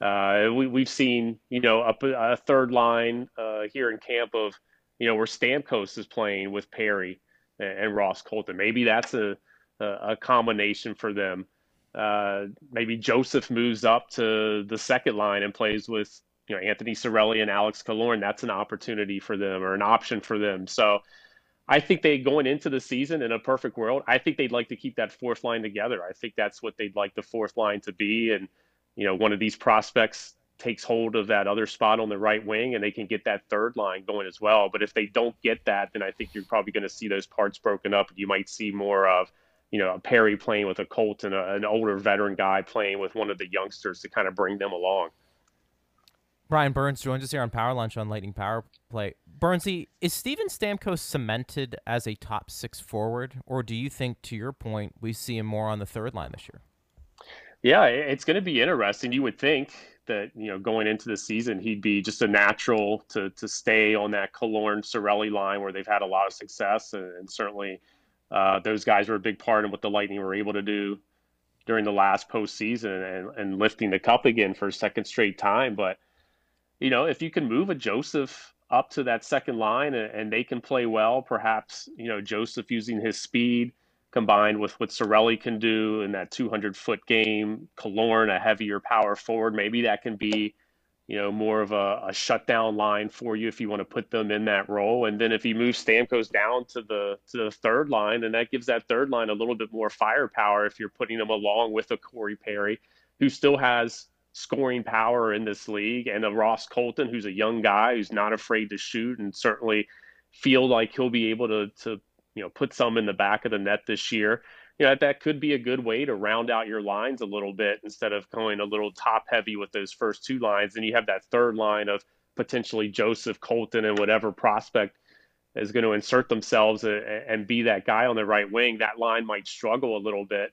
uh, we, we've seen, you know, a, a third line uh, here in camp of, you know, where Stamkos is playing with Perry and, and Ross Colton. Maybe that's a, a, a combination for them. Uh, maybe Joseph moves up to the second line and plays with, you know, Anthony Cirelli and Alex Killorn. That's an opportunity for them or an option for them. So I think they going into the season in a perfect world, I think they'd like to keep that fourth line together. I think that's what they'd like the fourth line to be. And, you know, one of these prospects takes hold of that other spot on the right wing and they can get that third line going as well. But if they don't get that, then I think you're probably going to see those parts broken up. You might see more of, you know, a Perry playing with a Colt and a, an older veteran guy playing with one of the youngsters to kind of bring them along. Brian Burns joins us here on Power Lunch on Lightning Power Play. Burnsy, is Steven Stamkos cemented as a top six forward, or do you think, to your point, we see him more on the third line this year? Yeah, it's going to be interesting. You would think that you know going into the season he'd be just a natural to to stay on that Killorn Cirelli line where they've had a lot of success, and, and certainly uh, those guys were a big part of what the Lightning were able to do during the last postseason and, and lifting the cup again for a second straight time. But you know, if you can move a Joseph up to that second line and, and they can play well, perhaps you know Joseph using his speed combined with what Cirelli can do in that 200 foot game, Killorn, a heavier power forward, maybe that can be, you know, more of a, a shutdown line for you if you want to put them in that role. And then if you move Stamkos down to the to the third line, then that gives that third line a little bit more firepower if you're putting them along with a Corey Perry, who still has scoring power in this league, and a Ross Colton, who's a young guy who's not afraid to shoot and certainly feel like he'll be able to to you know put some in the back of the net this year you know that could be a good way to round out your lines a little bit instead of going a little top heavy with those first two lines and you have that third line of potentially joseph colton and whatever prospect is going to insert themselves and be that guy on the right wing that line might struggle a little bit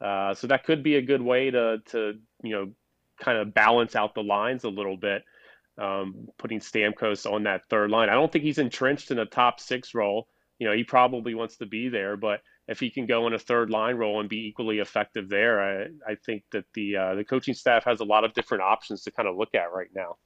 uh, so that could be a good way to to you know kind of balance out the lines a little bit um, putting Stamkos on that third line. I don't think he's entrenched in a top six role. You know, he probably wants to be there, but if he can go in a third line role and be equally effective there, I, I think that the uh, the coaching staff has a lot of different options to kind of look at right now.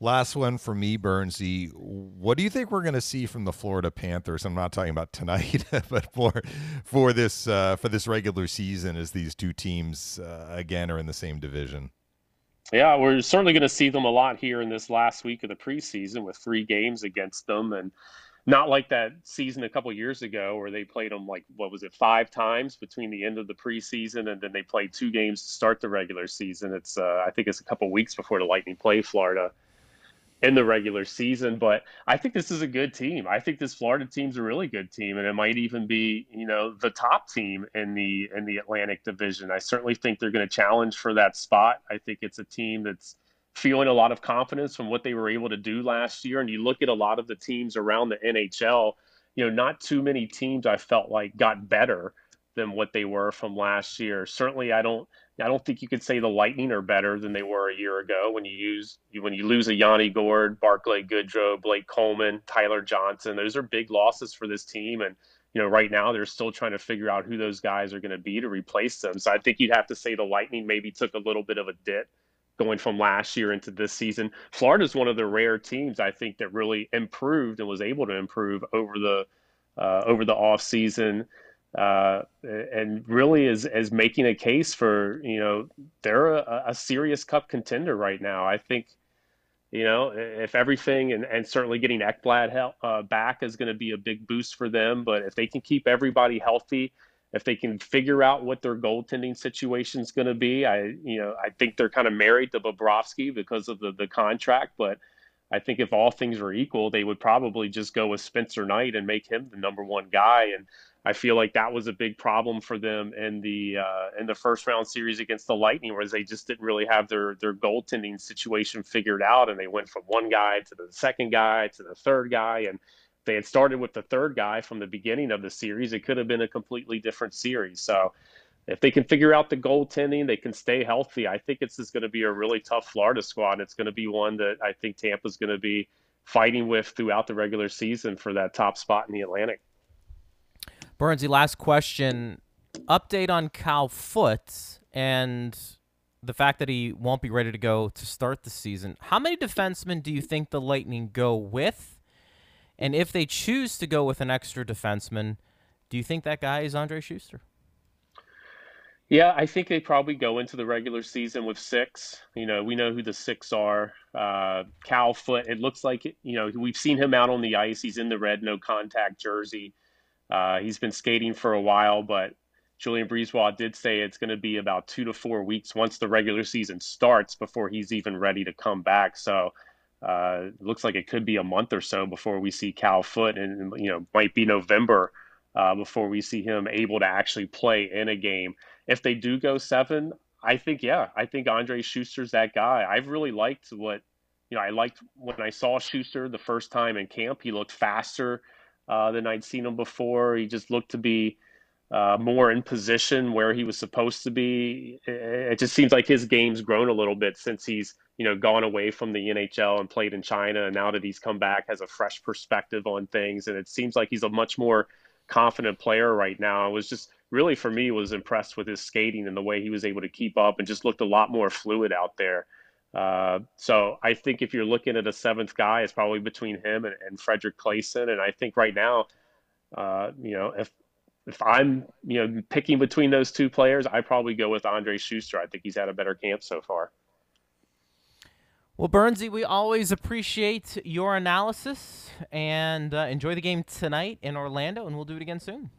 Last one for me, Burnsy. What do you think we're going to see from the Florida Panthers? I'm not talking about tonight, but for for this uh, for this regular season, as these two teams uh, again are in the same division. Yeah, we're certainly going to see them a lot here in this last week of the preseason with three games against them, and not like that season a couple years ago where they played them like what was it five times between the end of the preseason and then they played two games to start the regular season. It's uh, I think it's a couple weeks before the Lightning play Florida in the regular season. But I think this is a good team. I think this Florida team's a really good team, and it might even be you know the top team in the in the Atlantic Division. I certainly think they're going to challenge for that spot. I think it's a team that's feeling a lot of confidence from what they were able to do last year. And you look at a lot of the teams around the NHL. You know, not too many teams I felt like got better than what they were from last year. Certainly, I don't I don't think you could say the Lightning are better than they were a year ago. When you use when you lose a Yanni Gourde, Barclay Goodrow, Blake Coleman, Tyler Johnson, those are big losses for this team. And you know, right now they're still trying to figure out who those guys are going to be to replace them. So I think you'd have to say the Lightning maybe took a little bit of a dip going from last year into this season. Florida is one of the rare teams I think that really improved and was able to improve over the uh, over the off season uh, and really is is making a case for you know they're a, a, serious cup contender right now. I think you know if everything and, and certainly getting Ekblad help, uh, back is going to be a big boost for them. But if they can keep everybody healthy, if they can figure out what their goaltending situation is going to be, I you know I think they're kind of married to Bobrovsky because of the the contract, but. I think if all things were equal, they would probably just go with Spencer Knight and make him the number one guy. And I feel like that was a big problem for them in the uh, in the first round series against the Lightning, whereas they just didn't really have their their goaltending situation figured out, and they went from one guy to the second guy to the third guy, and they had started with the third guy from the beginning of the series, it could have been a completely different series. So. If they can figure out the goaltending, they can stay healthy. I think it's going to be a really tough Florida squad. It's going to be one that I think Tampa's going to be fighting with throughout the regular season for that top spot in the Atlantic. Burnsy, last question. Update on Cal Foote and the fact that he won't be ready to go to start the season. How many defensemen do you think the Lightning go with? And if they choose to go with an extra defenseman, do you think that guy is Andrej Sustr? Yeah, I think they probably go into the regular season with six. You know, we know who the six are. Uh, Cal Foote, it looks like, you know, we've seen him out on the ice. He's in the red, no contact jersey. Uh, he's been skating for a while, but Julien BriseBois did say it's going to be about two to four weeks once the regular season starts before he's even ready to come back. So uh, looks like it could be a month or so before we see Cal Foote, and you know might be November uh, before we see him able to actually play in a game. If they do go seven, I think yeah, I think Andrej Sustr's that guy. I've really liked what you know. I liked when I saw Sustr the first time in camp. He looked faster uh, than I'd seen him before. He just looked to be uh, more in position where he was supposed to be. It just seems like his game's grown a little bit since he's you know gone away from the NHL and played in China, and now that he's come back, has a fresh perspective on things, and it seems like he's a much more confident player right now. I was just really for me was impressed with his skating and the way he was able to keep up, and just looked a lot more fluid out there. Uh, so I think if you're looking at a seventh guy, it's probably between him and, and Fredrik Claesson. And I think right now, uh, you know, if if I'm you know picking between those two players, I probably go with Andrej Sustr. I think he's had a better camp so far. Well, Burnsy, we always appreciate your analysis and uh, enjoy the game tonight in Orlando, and we'll do it again soon.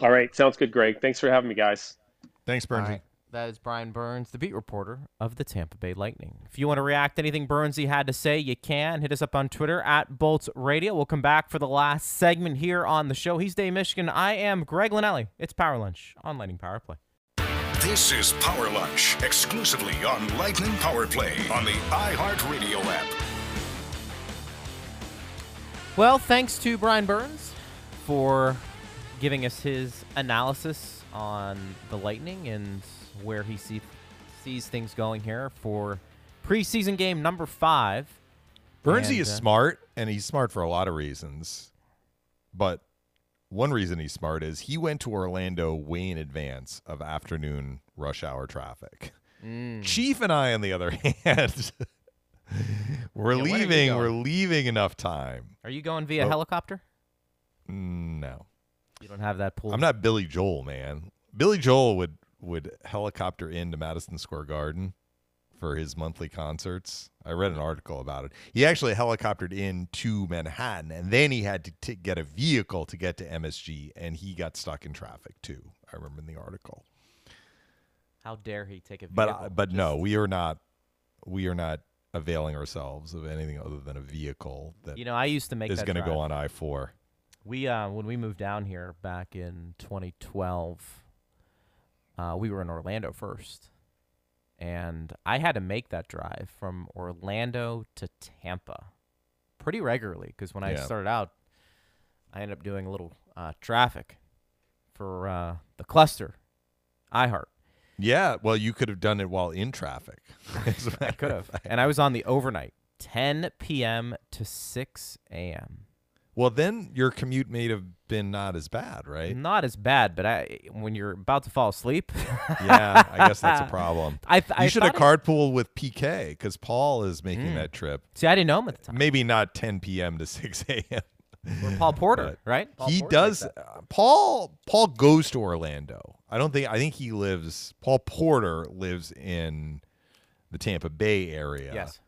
All right, sounds good, Greg. Thanks for having me, guys. Thanks, Burnsy. That is Brian Burns, the beat reporter of the Tampa Bay Lightning. If you want to react to anything Burnsy had to say, you can. Hit us up on Twitter at Bolts Radio. We'll come back for the last segment here on the show. He's Dave Mishkin. I am Greg Linelli. It's Power Lunch on Lightning Power Play. This is Power Lunch, exclusively on Lightning Power Play on the iHeartRadio app. Well, thanks to Brian Burns for giving us his analysis on the Lightning and where he see, sees things going here for Preseason game number five. Burnsy And, is uh, smart, and he's smart for a lot of reasons. But one reason he's smart is he went to Orlando way in advance of afternoon rush hour traffic. Mm. Chief and I, on the other hand, we're Yeah, when are you leaving. We're leaving enough time. Are you going via helicopter? No, You don't have that pool. I'm not Billy Joel, man. Billy Joel would would helicopter into Madison Square Garden for his monthly concerts. I read an article about it. He actually helicoptered in to Manhattan, and then he had to t- get a vehicle to get to MSG, and he got stuck in traffic too. I remember in the article. How dare he take a But uh, but Just- no, we are not. We are not availing ourselves of anything other than a vehicle that You know, I used to make is going to go on I four. We uh, when we moved down here back in 2012, uh, we were in Orlando first, and I had to make that drive from Orlando to Tampa pretty regularly because when I started out, I ended up doing a little uh, traffic for uh, the cluster, iHeart. Yeah, well, you could have done it while in traffic. I could have, and I was on the overnight, 10 p.m. to 6 a.m. Well, then your commute may have been not as bad, right? Not as bad, but I when you're about to fall asleep. yeah, I guess that's a problem. I th- I you should have carpooled with PK because Paul is making Mm. that trip. See, I didn't know him at the time. Maybe not 10 p.m. to 6 a.m. Or Paul Porter, But right? Paul he Porter does. uh, Paul Paul goes to Orlando. I don't think. I think he lives. Paul Porter lives in the Tampa Bay area. Yes,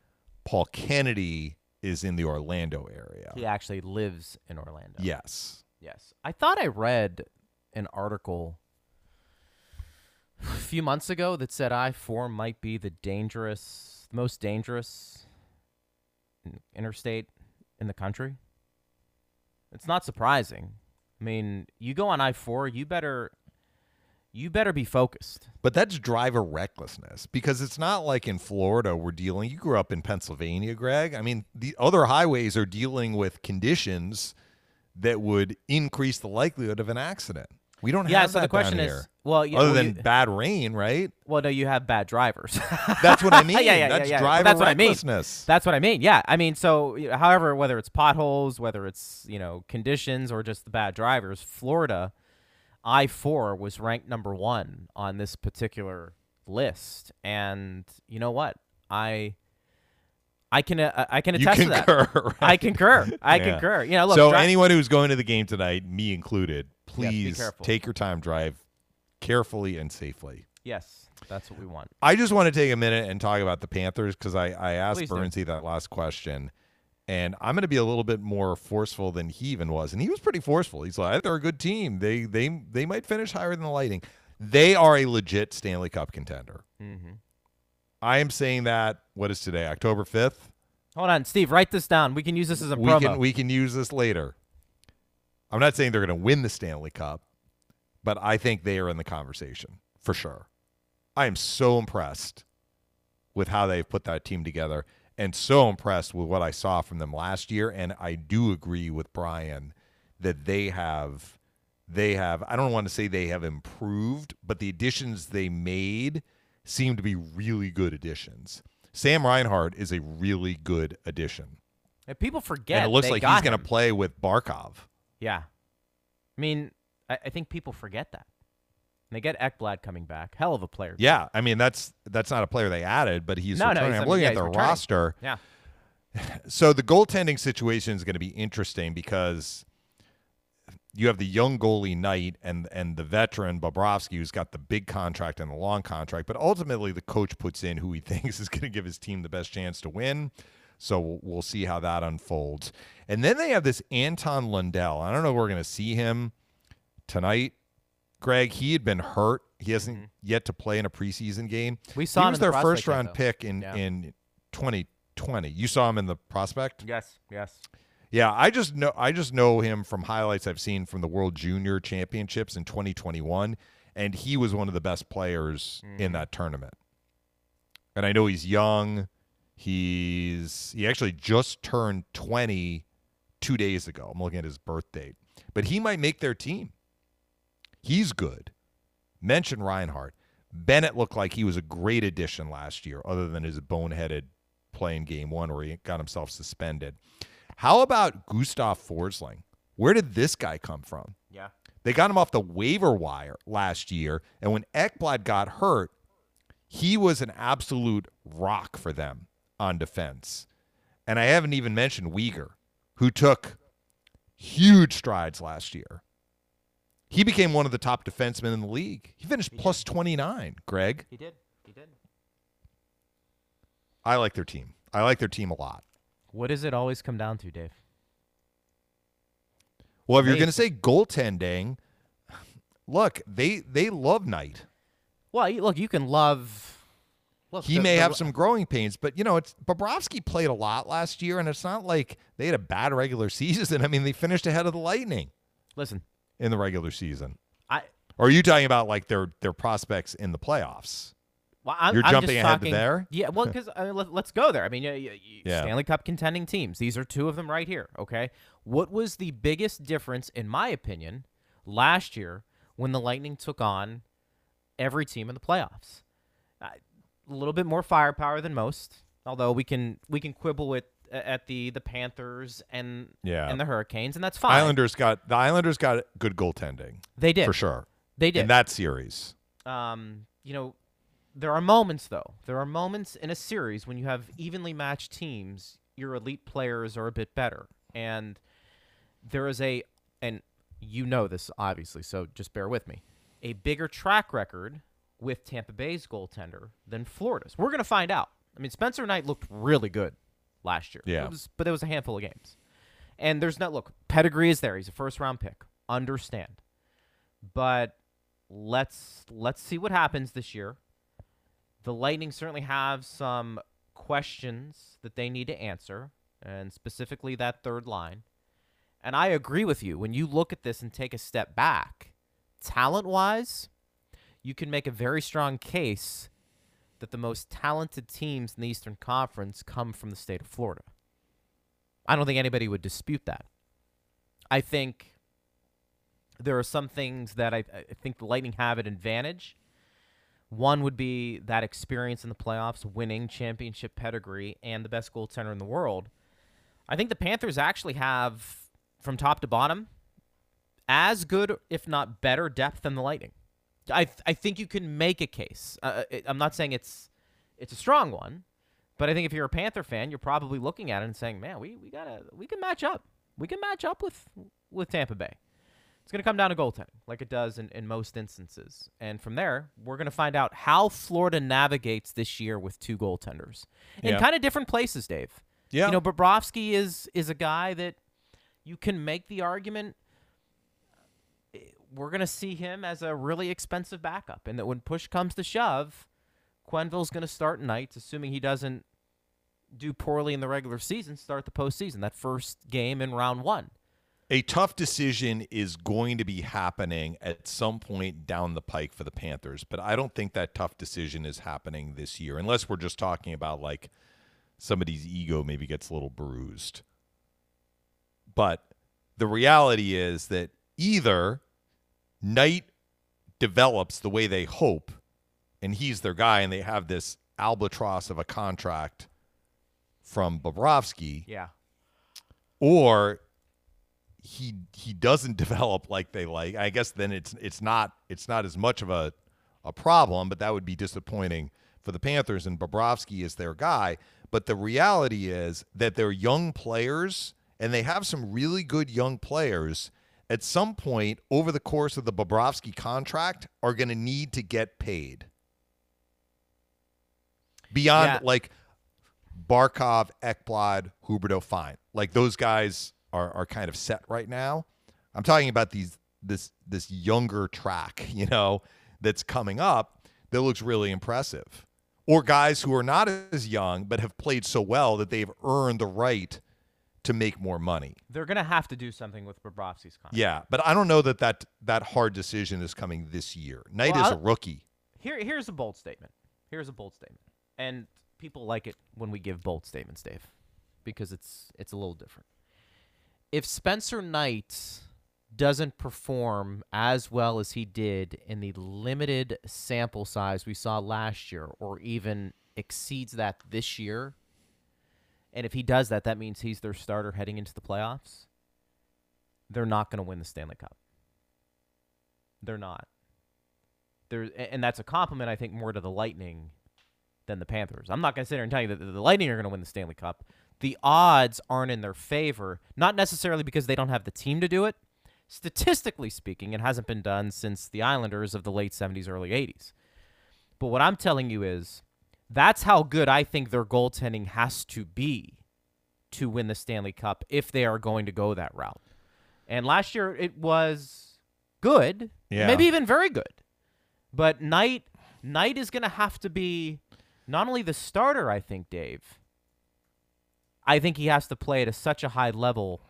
Paul Kennedy is in the Orlando area. he actually lives in Orlando. Yes. Yes, I thought I read an article a few months ago that said I four might be the dangerous, most dangerous interstate in the country. It's not surprising. I mean, you go on I four, you better, you better be focused. But that's driver recklessness because it's not like in Florida we're dealing. You grew up in Pennsylvania, Greg. I mean, the other highways are dealing with conditions that would increase the likelihood of an accident. We don't yeah. have So that the question down is, here. well, yeah, other well, than you- bad rain, right? well, no, you have bad drivers. That's what I mean. yeah, yeah, that's yeah, yeah. driver That's what I mean. recklessness. That's what I mean. Yeah, I mean, so however, whether it's potholes, whether it's you know conditions, or just the bad drivers, Florida, I four was ranked number one on this particular list, and you know what, I, I can uh, I can you attest to that. concur. right? I concur. I Yeah. concur. You know, look, so dri- anyone who's going to the game tonight, me included, please careful. take your time, drive carefully and safely. yes, that's what we want. I just want to take a minute and talk about the Panthers because I, I asked. Burnsy that last question. And I'm going to be a little bit more forceful than he even was. And he was pretty forceful. He's like, they're a good team. They they they might finish higher than the Lighting. They are a legit Stanley Cup contender. hmm I am saying that, what is today, October 5th? Hold on, Steve, write this down. We can use this as a we promo. can we can use this later. I'm not saying they're going to win the Stanley Cup, but I think they are in the conversation for sure. I am so impressed with how they've put that team together and so impressed with what I saw from them last year and I do agree with Brian that they have they have I don't want to say they have improved, but the additions they made seem to be really good additions. Sam Reinhart is a really good addition. And people forget. and it looks like he's going to play with Barkov. Yeah. I mean, I, I think people forget that. And they get Ekblad coming back. Hell of a player. Yeah, I mean that's that's not a player they added, but he's No, no, returning. he's- I'm looking yeah, at the returning. roster. Yeah. So the goaltending situation is going to be interesting because you have the young goalie Knight and and the veteran Bobrovsky, who's got the big contract and the long contract. But ultimately, the coach puts in who he thinks is going to give his team the best chance to win. So we'll, we'll see how that unfolds. And then they have this Anton Lundell. I don't know if we're going to see him tonight. Greg, he had been hurt. He hasn't yet to play in a preseason game. We saw he him was in the their prospect first round though. pick in Yeah. in 2020. You saw him in the prospect. Yes. Yes. Yeah, I just know I just know him from highlights I've seen from the World Junior Championships in 2021, and he was one of the best players Mm. in that tournament. And I know he's young. He's he actually just turned 20 two days ago. I'm looking at his birth date, but he might make their team. He's good. Mention Reinhart. Bennett looked like he was a great addition last year, other than his boneheaded play in game one where he got himself suspended. How about Gustav Forsling? Where did this guy come from? Yeah. They got him off the waiver wire last year, and when Ekblad got hurt, he was an absolute rock for them on defense. And I haven't even mentioned Weegar, who took huge strides last year. He became one of the top defensemen in the league. He finished He plus 29, Greg. He did. He did. I like their team. I like their team a lot. What does it always come down to, Dave? Well, if you're going to say goaltending, look, they they love Knight. Well, you- look, you can love. Look, He the- may the- have some growing pains, but you know, it's Bobrovsky played a lot last year, and it's not like they had a bad regular season. I mean, they finished ahead of the Lightning Listen, in the regular season. I. Or are you talking about like their their prospects in the playoffs? Well, I'm, You're I'm jumping just ahead to talking, there? Yeah, well, because uh, let, us go there. I mean, you, you, Yeah. Stanley Cup contending teams. These are two of them right here. Okay, what was the biggest difference, in my opinion, last year when the Lightning took on every team in the playoffs? Uh, a little bit more firepower than most, although we can we can quibble with at the the Panthers and Yeah. and the Hurricanes, and that's fine. Islanders got the Islanders got good goaltending they did for sure They did. in that series. um, you know, there are moments though. There are moments in a series when you have evenly matched teams, your elite players are a bit better, and there is a, and you know this obviously, so just bear with me, a bigger track record with Tampa Bay's goaltender than Florida's. We're gonna find out. I mean, Spencer Knight looked really good last year. Yeah. It was, but there was a handful of games, and there's no look. Pedigree is there. He's a first round pick. Understand, but let's let's see what happens this year. The Lightning certainly have some questions that they need to answer, and specifically that third line. And I agree with you. When you look at this and take a step back, talent wise, you can make a very strong case that the most talented teams in the Eastern Conference come from the state of Florida. I don't think anybody would dispute that. I think there are some things that I, I think the Lightning have an advantage. One would be that experience in the playoffs, winning championship pedigree, and the best goaltender in the world. I think the Panthers actually have, from top to bottom, as good, if not better, depth than the Lightning. I I think you can make a case. Uh, it, I'm not saying it's it's a strong one, but I think if you're a Panther fan, you're probably looking at it and saying, "Man, we, we gotta we can match up. We can match up with with Tampa Bay." It's going to come down to goaltending, like it does in, in most instances. And from there, we're going to find out how Florida navigates this year with two goaltenders in Yeah. kind of different places, Dave. Yeah. You know, Bobrovsky is is a guy that you can make the argument we're going to see him as a really expensive backup, and that when push comes to shove, Quenneville's going to start nights, assuming he doesn't do poorly in the regular season, start the postseason, that first game in round one. a tough decision is going to be happening at some point down the pike for the Panthers, but I don't think that tough decision is happening this year, unless we're just talking about like somebody's ego maybe gets a little bruised. But the reality is that either Knight develops the way they hope, and he's their guy, and they have this albatross of a contract from Bobrovsky, Yeah. or he he doesn't develop like they like. I guess then it's it's not it's not as much of a a problem, but that would be disappointing for the Panthers and Bobrovsky is their guy. But the reality is that they're young players and they have some really good young players at some point over the course of the Bobrovsky contract are going to need to get paid. Beyond Yeah. like Barkov, Ekblad, Huberdeau, fine. Like those guys are are kind of set right now. I'm talking about these this this younger track, you know, that's coming up that looks really impressive. Or guys who are not as young but have played so well that they've earned the right to make more money. They're going to have to do something with Bobrovsky's contract. Yeah, but I don't know that that, that hard decision is coming this year. Knight Well, is a I'll- rookie. Here, here's a bold statement. Here's a bold statement, and people like it when we give bold statements, Dave, because it's it's a little different. If Spencer Knight doesn't perform as well as he did in the limited sample size we saw last year, or even exceeds that this year, and if he does that, that means he's their starter heading into the playoffs. They're not going to win the Stanley Cup. They're not. There, and that's a compliment, I think, more to the Lightning than the Panthers. I'm not going to sit here and tell you that the Lightning are going to win the Stanley Cup. The odds aren't in their favor, not necessarily because they don't have the team to do it. Statistically speaking, it hasn't been done since the Islanders of the late 70s, early 80s. But what I'm telling you is that's how good I think their goaltending has to be to win the Stanley Cup if they are going to go that route. And last year it was good, Yeah. maybe even very good. But Knight Knight is going to have to be not only the starter, I think, Dave. I think he has to play at a, such a high level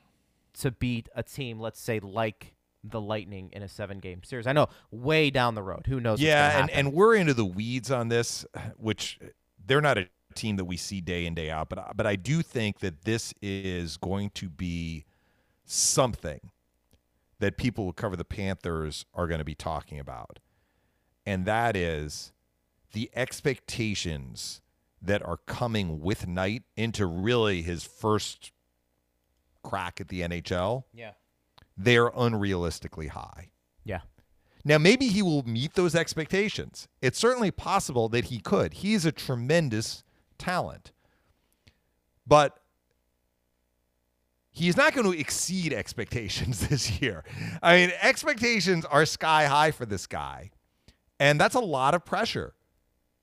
to beat a team, let's say, like the Lightning in a seven-game series. I know, way down the road. Who knows? what's Yeah, and, and we're into the weeds on this, which they're not a team that we see day in day out, but but I do think that this is going to be something that people who cover the Panthers are going to be talking about, and that is the expectations that are coming with Knight into really his first crack at the NHL. yeah, They're unrealistically high. yeah. Now, maybe he will meet those expectations. It's certainly possible that he could. He's a tremendous talent. But he's not going to exceed expectations this year. I mean, expectations are sky high for this guy. And that's a lot of pressure.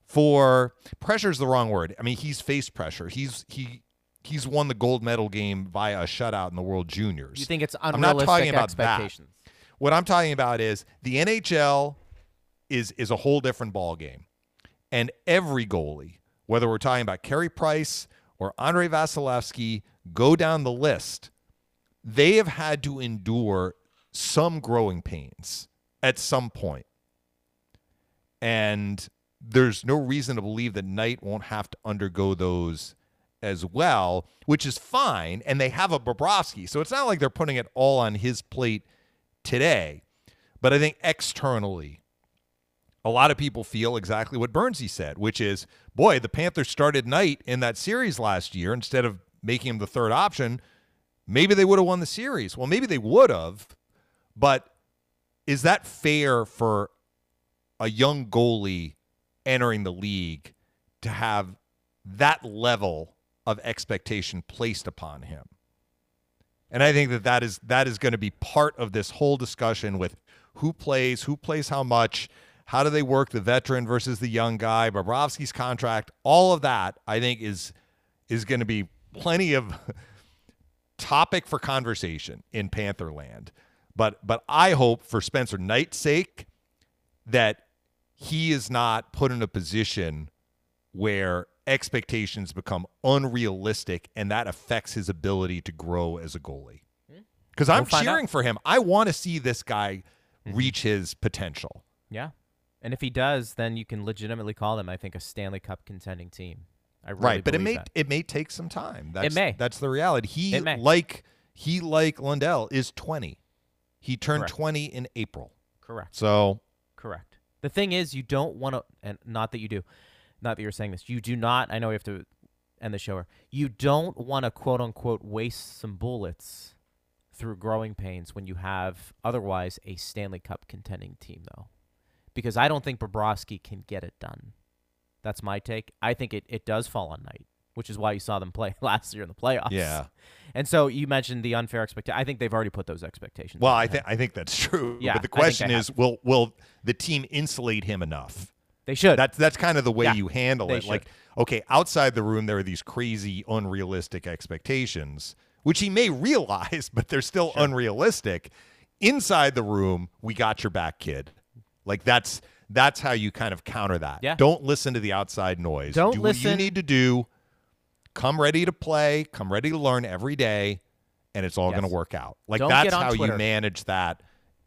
For pressure is the wrong word. I mean, he's faced pressure. He's he he's won the gold medal game via a shutout in the World Juniors. You think it's I'm unrealistic not talking about that. expectations? What I'm talking about is the NHL is is a whole different ball game, and every goalie, whether we're talking about Carey Price or Andrei Vasilevskiy, go down the list. They have had to endure some growing pains at some point, and there's no reason to believe that Knight won't have to undergo those as well, which is fine. And they have a Bobrovsky, so it's not like they're putting it all on his plate today. But I think externally, a lot of people feel exactly what Burnsy said, which is, boy, the Panthers started Knight in that series last year instead of making him the third option. Maybe they would have won the series. Well, maybe they would have, but is that fair for a young goalie entering the league to have that level of expectation placed upon him? And I think that that is that is going to be part of this whole discussion with who plays, who plays how much, how do they work the veteran versus the young guy, Bobrovsky's contract, all of that I think is is going to be plenty of topic for conversation in Pantherland. But but I hope for Spencer Knight's sake that he is not put in a position where expectations become unrealistic and that affects his ability to grow as a goalie. Hmm. Because I'm We'll cheering out. for him. I want to see this guy mm-hmm. reach his potential. Yeah. And if he does, then you can legitimately call them, I think, a Stanley Cup contending team. I really right, but it may that. it may take some time. That's, may. That's the reality. He It like he like Lundell is 20. He turned Correct. 20 in April. Correct. So Correct. The thing is, you don't want to, and not that you do, not that you're saying this, you do not, I know we have to end the show here, you don't want to quote unquote waste some bullets through growing pains when you have otherwise a Stanley Cup contending team, though. Because I don't think Bobrovsky can get it done. That's my take. I think it, it does fall on Knight, which is why you saw them play last year in the playoffs. Yeah. And so you mentioned the unfair expectation. I think they've already put those expectations. well, I think I think that's true. Yeah, but the question is will will the team insulate him enough? They should. That's that's kind of the way Yeah, you handle it. Like, okay, outside the room there are these crazy, unrealistic expectations, which he may realize, but they're still unrealistic. Inside the room, we got your back, kid. Like that's that's how you kind of counter that. Yeah. Don't listen to the outside noise. Don't do what you need to do. Come ready to play. Come ready to learn every day, and it's all Yes. going to work out. Like Don't that's how you manage that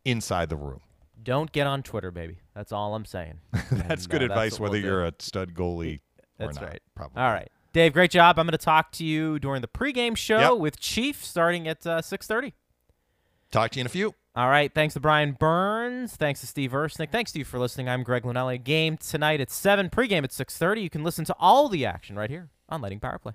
inside the room. Don't get on Twitter, baby. That's all I'm saying. That's And, good uh, advice, what whether we'll you're a stud goalie or That's not. right. Probably. All right, Dave. Great job. I'm going to talk to you during the pregame show Yep. with Chief starting at uh, 6:30. Talk to you in a few. All right. Thanks to Brian Burns. Thanks to Steve Ersnick. Thanks to you for listening. I'm Greg Lunelli. Game tonight at 7. Pregame at 6.30. You can listen to all the action right here on Lighting Power Play.